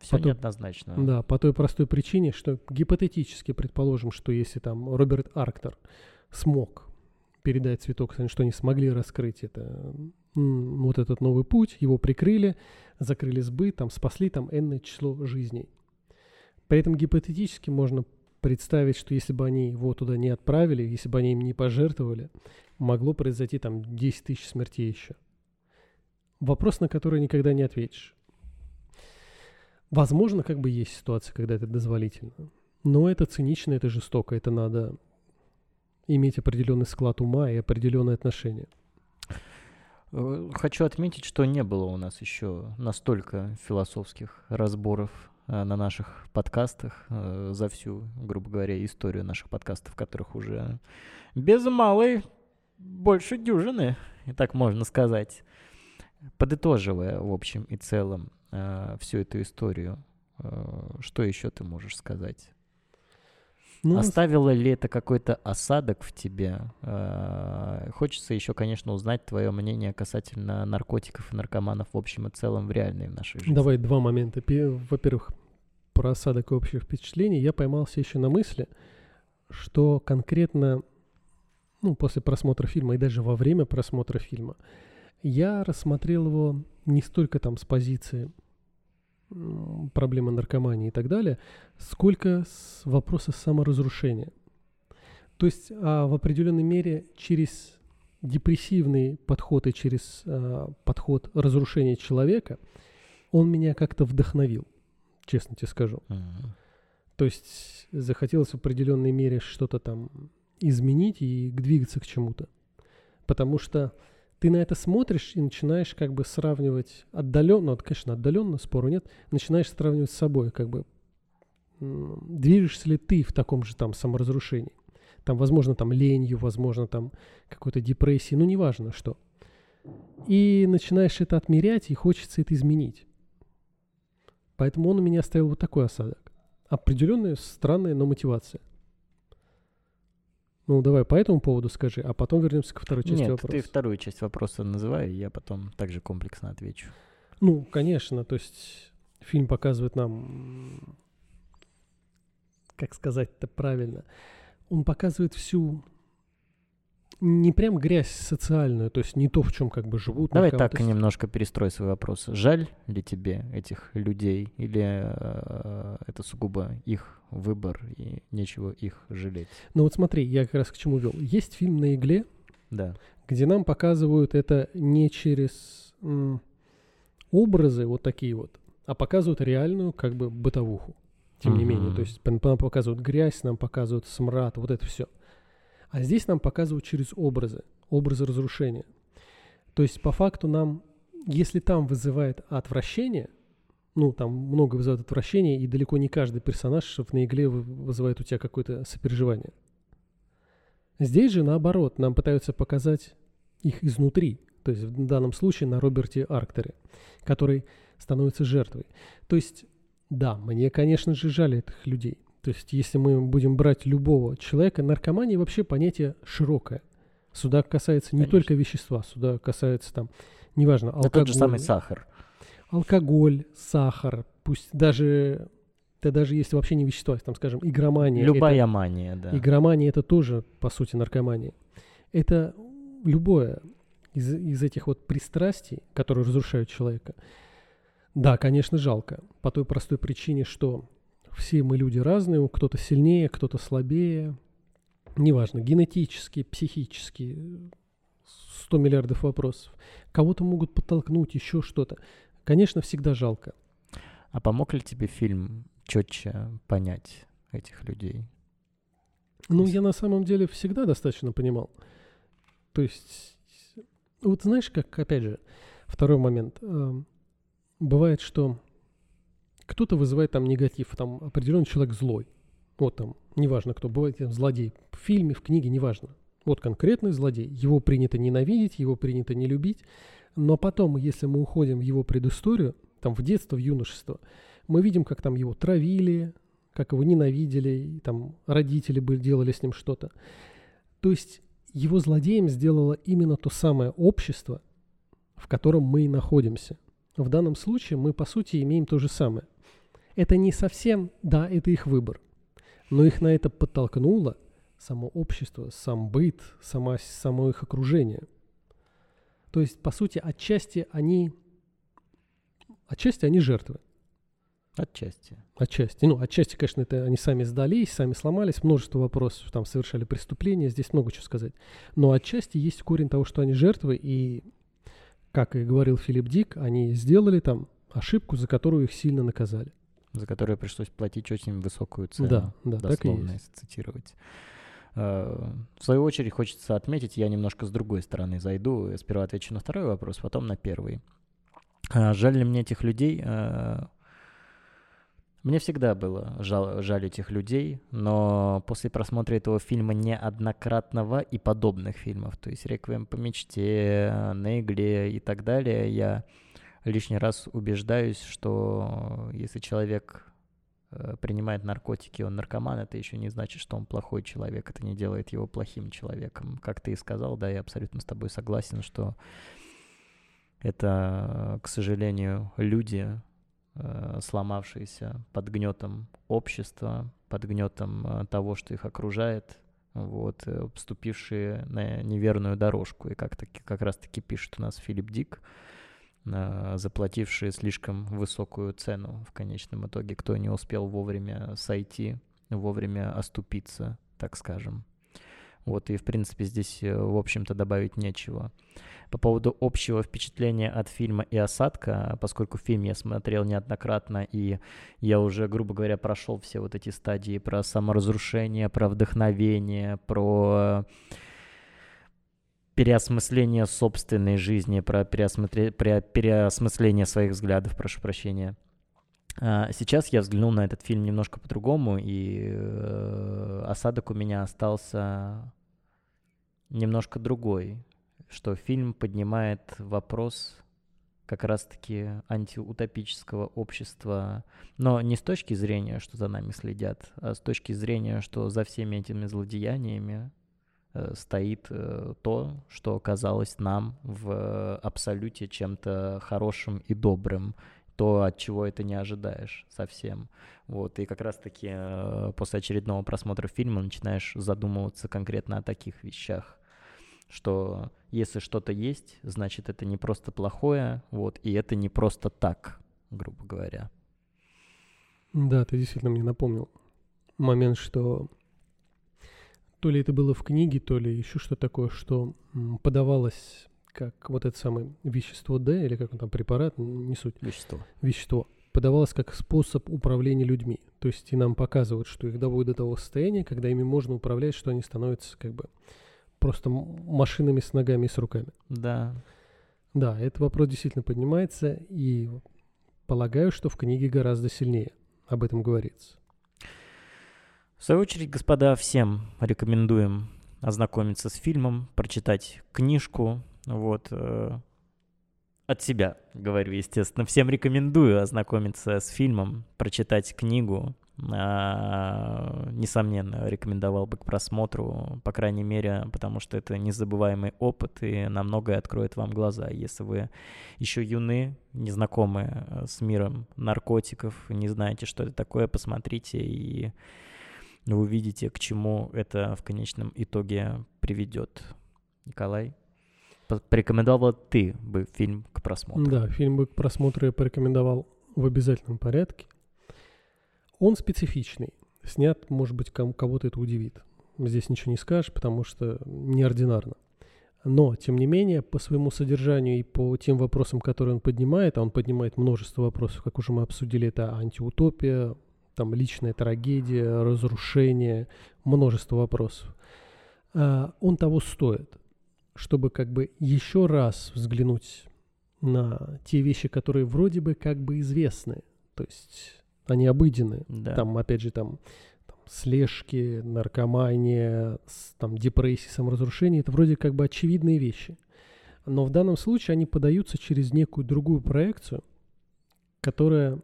Все Потом- неоднозначно. Да, по той простой причине, что гипотетически предположим, что если там Роберт Арктор смог передать цветок, что они смогли раскрыть это, вот этот новый путь, его прикрыли, закрыли сбыт, там спасли там энное число жизней. При этом гипотетически можно представить, что если бы они его туда не отправили, если бы они им не пожертвовали, могло произойти там 10 тысяч смертей еще. Вопрос, на который никогда не ответишь. Возможно, как бы есть ситуация, когда это дозволительно. Но это цинично, это жестоко, это надо иметь определенный склад ума и определенное отношение. Э, Хочу отметить, что не было у нас еще настолько философских разборов э, на наших подкастах э, за всю, грубо говоря, историю наших подкастов, которых уже без малой больше дюжины, и так можно сказать. Подытоживая, в общем и целом, э, всю эту историю, э, что еще ты можешь сказать? Ну, Оставило ли это какой-то осадок в тебе? Э, Хочется еще, конечно, узнать твое мнение касательно наркотиков и наркоманов в общем и целом в реальной нашей жизни. Давай два момента. Пе- Во-первых, про осадок и общее впечатление. Я поймался еще на мысли, что конкретно ну, после просмотра фильма и даже во время просмотра фильма я рассмотрел его не столько там с позиции проблемы наркомании и так далее, сколько с вопроса саморазрушения. То есть а, в определенной мере через депрессивный подход и через э, подход разрушения человека, он меня как-то вдохновил, честно тебе скажу. То есть захотелось в определенной мере что-то там изменить и двигаться к чему-то. Потому что ты на это смотришь и начинаешь как бы сравнивать отдаленно, вот, конечно, отдаленно, спору нет, начинаешь сравнивать с собой, как бы движешься ли ты в таком же там саморазрушении. Там, возможно, там ленью, возможно, там какой-то депрессией, ну, неважно что. И начинаешь это отмерять, и хочется это изменить. Поэтому он у меня оставил вот такой осадок. Определенная странная, но мотивация. Ну, давай по этому поводу скажи, а потом вернемся ко второй части Нет, вопроса. ты вторую часть вопроса называй, я потом также комплексно отвечу. Ну, конечно, то есть фильм показывает нам, как сказать-то правильно, он показывает всю не прям грязь социальную, то есть не то, в чем как бы живут. Давай так есть- немножко перестрой свой вопрос. Жаль ли тебе этих людей или э, это сугубо их выбор и нечего их жалеть? Ну вот смотри, я как раз к чему вел. Есть фильм «На игле», Да. где нам показывают это не через м, образы вот такие вот, а показывают реальную как бы бытовуху. Тем не менее, то есть нам показывают грязь, нам показывают смрад, вот это все. А здесь нам показывают через образы, образы разрушения. То есть по факту нам, если там вызывает отвращение, ну там много вызывает отвращение, и далеко не каждый персонаж на игле вы- вызывает у тебя какое-то сопереживание. Здесь же наоборот, нам пытаются показать их изнутри. То есть в данном случае на Роберте Арктере, который становится жертвой. То есть, да, мне, конечно же, жаль этих людей. То есть, если мы будем брать любого человека, наркомания вообще понятие широкое. Сюда касается не Конечно. только вещества, сюда касается там, неважно, Это алкоголь, тот же самый сахар. алкоголь, сахар, пусть даже, да даже если вообще не вещества, там, скажем, игромания. Любая это- мания, да. Игромания это тоже, по сути, наркомания. Это любое из, из этих вот пристрастий, которые разрушают человека. Да, конечно, жалко. По той простой причине, что все мы люди разные, кто-то сильнее, кто-то слабее. Неважно, генетически, психически, 100 миллиардов вопросов. Кого-то могут подтолкнуть, еще что-то. Конечно, всегда жалко. А помог ли тебе фильм четче понять этих людей? Ну, я на самом деле всегда достаточно понимал. То есть, вот знаешь, как, опять же, второй момент. эм, Бывает, что кто-то вызывает там негатив, там определенный человек злой. Вот там, неважно кто, бывает там злодей. В фильме, в книге, неважно. Вот конкретный злодей. Его принято ненавидеть, его принято не любить. Но потом, если мы уходим в его предысторию, там в детство, в юношество, мы видим, как там его травили, как его ненавидели, там родители бы делали с ним что-то. То есть его злодеем сделало именно то самое общество, в котором мы и находимся. В данном случае мы, по сути, имеем то же самое. Это не совсем, да, это их выбор, но их на это подтолкнуло само общество, сам быт, сама, само их окружение. То есть, по сути, отчасти они, отчасти они жертвы. Отчасти. Отчасти. Ну, отчасти, конечно, это они сами сдались, сами сломались, множество вопросов, там совершали преступления, здесь много чего сказать. Но отчасти есть корень того, что они жертвы, и, как и говорил Филипп Дик, они сделали там ошибку, за которую их сильно наказали. За которое пришлось платить очень высокую цену. Да, да, так и дословно, есть. цитировать. Э, В свою очередь хочется отметить, я немножко с другой стороны зайду. Я сперва отвечу на второй вопрос, потом на первый. А, Жаль ли мне этих людей? Э, Мне всегда было жал- жаль этих людей, но после просмотра этого фильма неоднократного и подобных фильмов, то есть «Реквием по мечте», «На игле» и так далее, я лишний раз убеждаюсь, что если человек э, принимает наркотики, он наркоман, это еще не значит, что он плохой человек, это не делает его плохим человеком. Как ты и сказал, да, я абсолютно с тобой согласен, что это, к сожалению, люди, э, сломавшиеся под гнетом общества, под гнетом э, того, что их окружает, вот, вступившие на неверную дорожку. И как, таки, как раз-таки пишет у нас Филипп Дик, заплатившие слишком высокую цену в конечном итоге, кто не успел вовремя сойти, вовремя оступиться, так скажем. Вот, и, в принципе, здесь, э, в общем-то, добавить нечего. По поводу общего впечатления от фильма и осадка, поскольку фильм я смотрел неоднократно, и я уже, грубо говоря, прошел все вот эти стадии про саморазрушение, про вдохновение, про переосмысление собственной жизни, про, переосмытре... про переосмысление своих взглядов, прошу прощения. А, сейчас я взглянул на этот фильм немножко по-другому, и э, осадок у меня остался немножко другой, что фильм поднимает вопрос как раз-таки антиутопического общества, но не с точки зрения, что за нами следят, а с точки зрения, что за всеми этими злодеяниями стоит э, то, что казалось нам в абсолюте чем-то хорошим и добрым, то, от чего это не ожидаешь совсем. Вот, и как раз-таки э, после очередного просмотра фильма начинаешь задумываться конкретно о таких вещах что если что-то есть, значит это не просто плохое, вот, и это не просто так, грубо говоря. Да, ты действительно мне напомнил момент, что то ли это было в книге, то ли еще что такое, что подавалось как вот это самое вещество D, или как он там, препарат, не суть. Вещество. Вещество. Подавалось как способ управления людьми. То есть и нам показывают, что их доводят до того состояния, когда ими можно управлять, что они становятся как бы просто машинами с ногами и с руками. Да. Да, этот вопрос действительно поднимается, и полагаю, что в книге гораздо сильнее об этом говорится. В свою очередь, господа, всем рекомендуем ознакомиться с фильмом, прочитать книжку. Вот, э, от себя говорю, естественно. Всем рекомендую ознакомиться с фильмом, прочитать книгу. А, несомненно, рекомендовал бы к просмотру, по крайней мере, потому что это незабываемый опыт и на многое откроет вам глаза. Если вы еще юны, не знакомы э, с миром наркотиков, не знаете, что это такое, посмотрите и вы увидите, к чему это в конечном итоге приведет. Николай? Порекомендовал ты бы фильм к просмотру? Да, фильм бы к просмотру я порекомендовал в обязательном порядке. Он специфичный. Снят, может быть, кого-то это удивит. Здесь ничего не скажешь, потому что неординарно. Но, тем не менее, по своему содержанию и по тем вопросам, которые он поднимает, а он поднимает множество вопросов, как уже мы обсудили, это антиутопия, там личная трагедия, разрушение, множество вопросов. А, он того стоит, чтобы как бы еще раз взглянуть на те вещи, которые вроде бы как бы известны. То есть они обыденные. Да. Там, опять же, там, там слежки, наркомания, там, депрессия, саморазрушение. Это вроде как бы очевидные вещи. Но в данном случае они подаются через некую другую проекцию, которая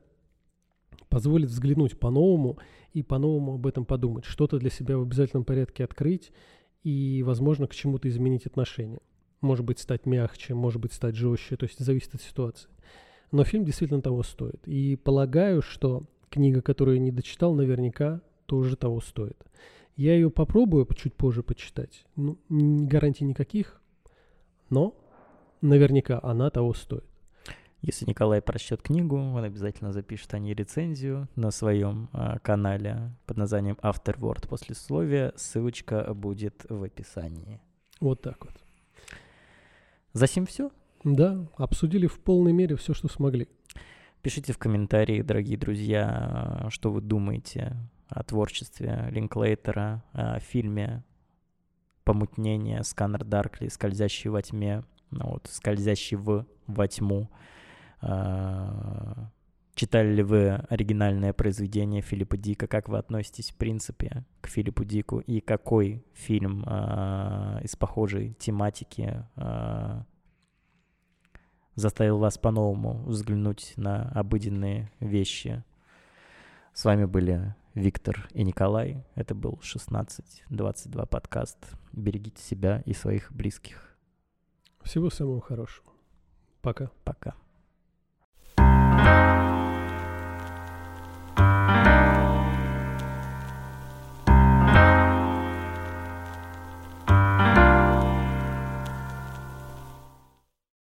позволит взглянуть по-новому и по-новому об этом подумать, что-то для себя в обязательном порядке открыть и, возможно, к чему-то изменить отношения. Может быть, стать мягче, может быть, стать жестче, то есть зависит от ситуации. Но фильм действительно того стоит. И полагаю, что книга, которую я не дочитал, наверняка тоже того стоит. Я ее попробую чуть позже почитать. Ну, гарантий никаких, но наверняка она того стоит. Если Николай прочтет книгу, он обязательно запишет о ней рецензию на своем э, канале под названием Afterword послесловия. Ссылочка будет в описании. Вот так вот. За сим все? Да, обсудили в полной мере все, что смогли. Пишите в комментарии, дорогие друзья, что вы думаете о творчестве Линклейтера, о фильме «Помутнение», «Сканер Даркли», «Скользящий во тьме», ну вот, «Скользящий в во тьму». А, читали ли вы оригинальное произведение Филиппа Дика? Как вы относитесь, в принципе, к Филиппу Дику? И какой фильм э, из похожей тематики э, заставил вас по-новому взглянуть на обыденные вещи. С вами были Виктор и Николай. Это был 1622 подкаст. Берегите себя и своих близких. Всего самого хорошего. Пока. Пока.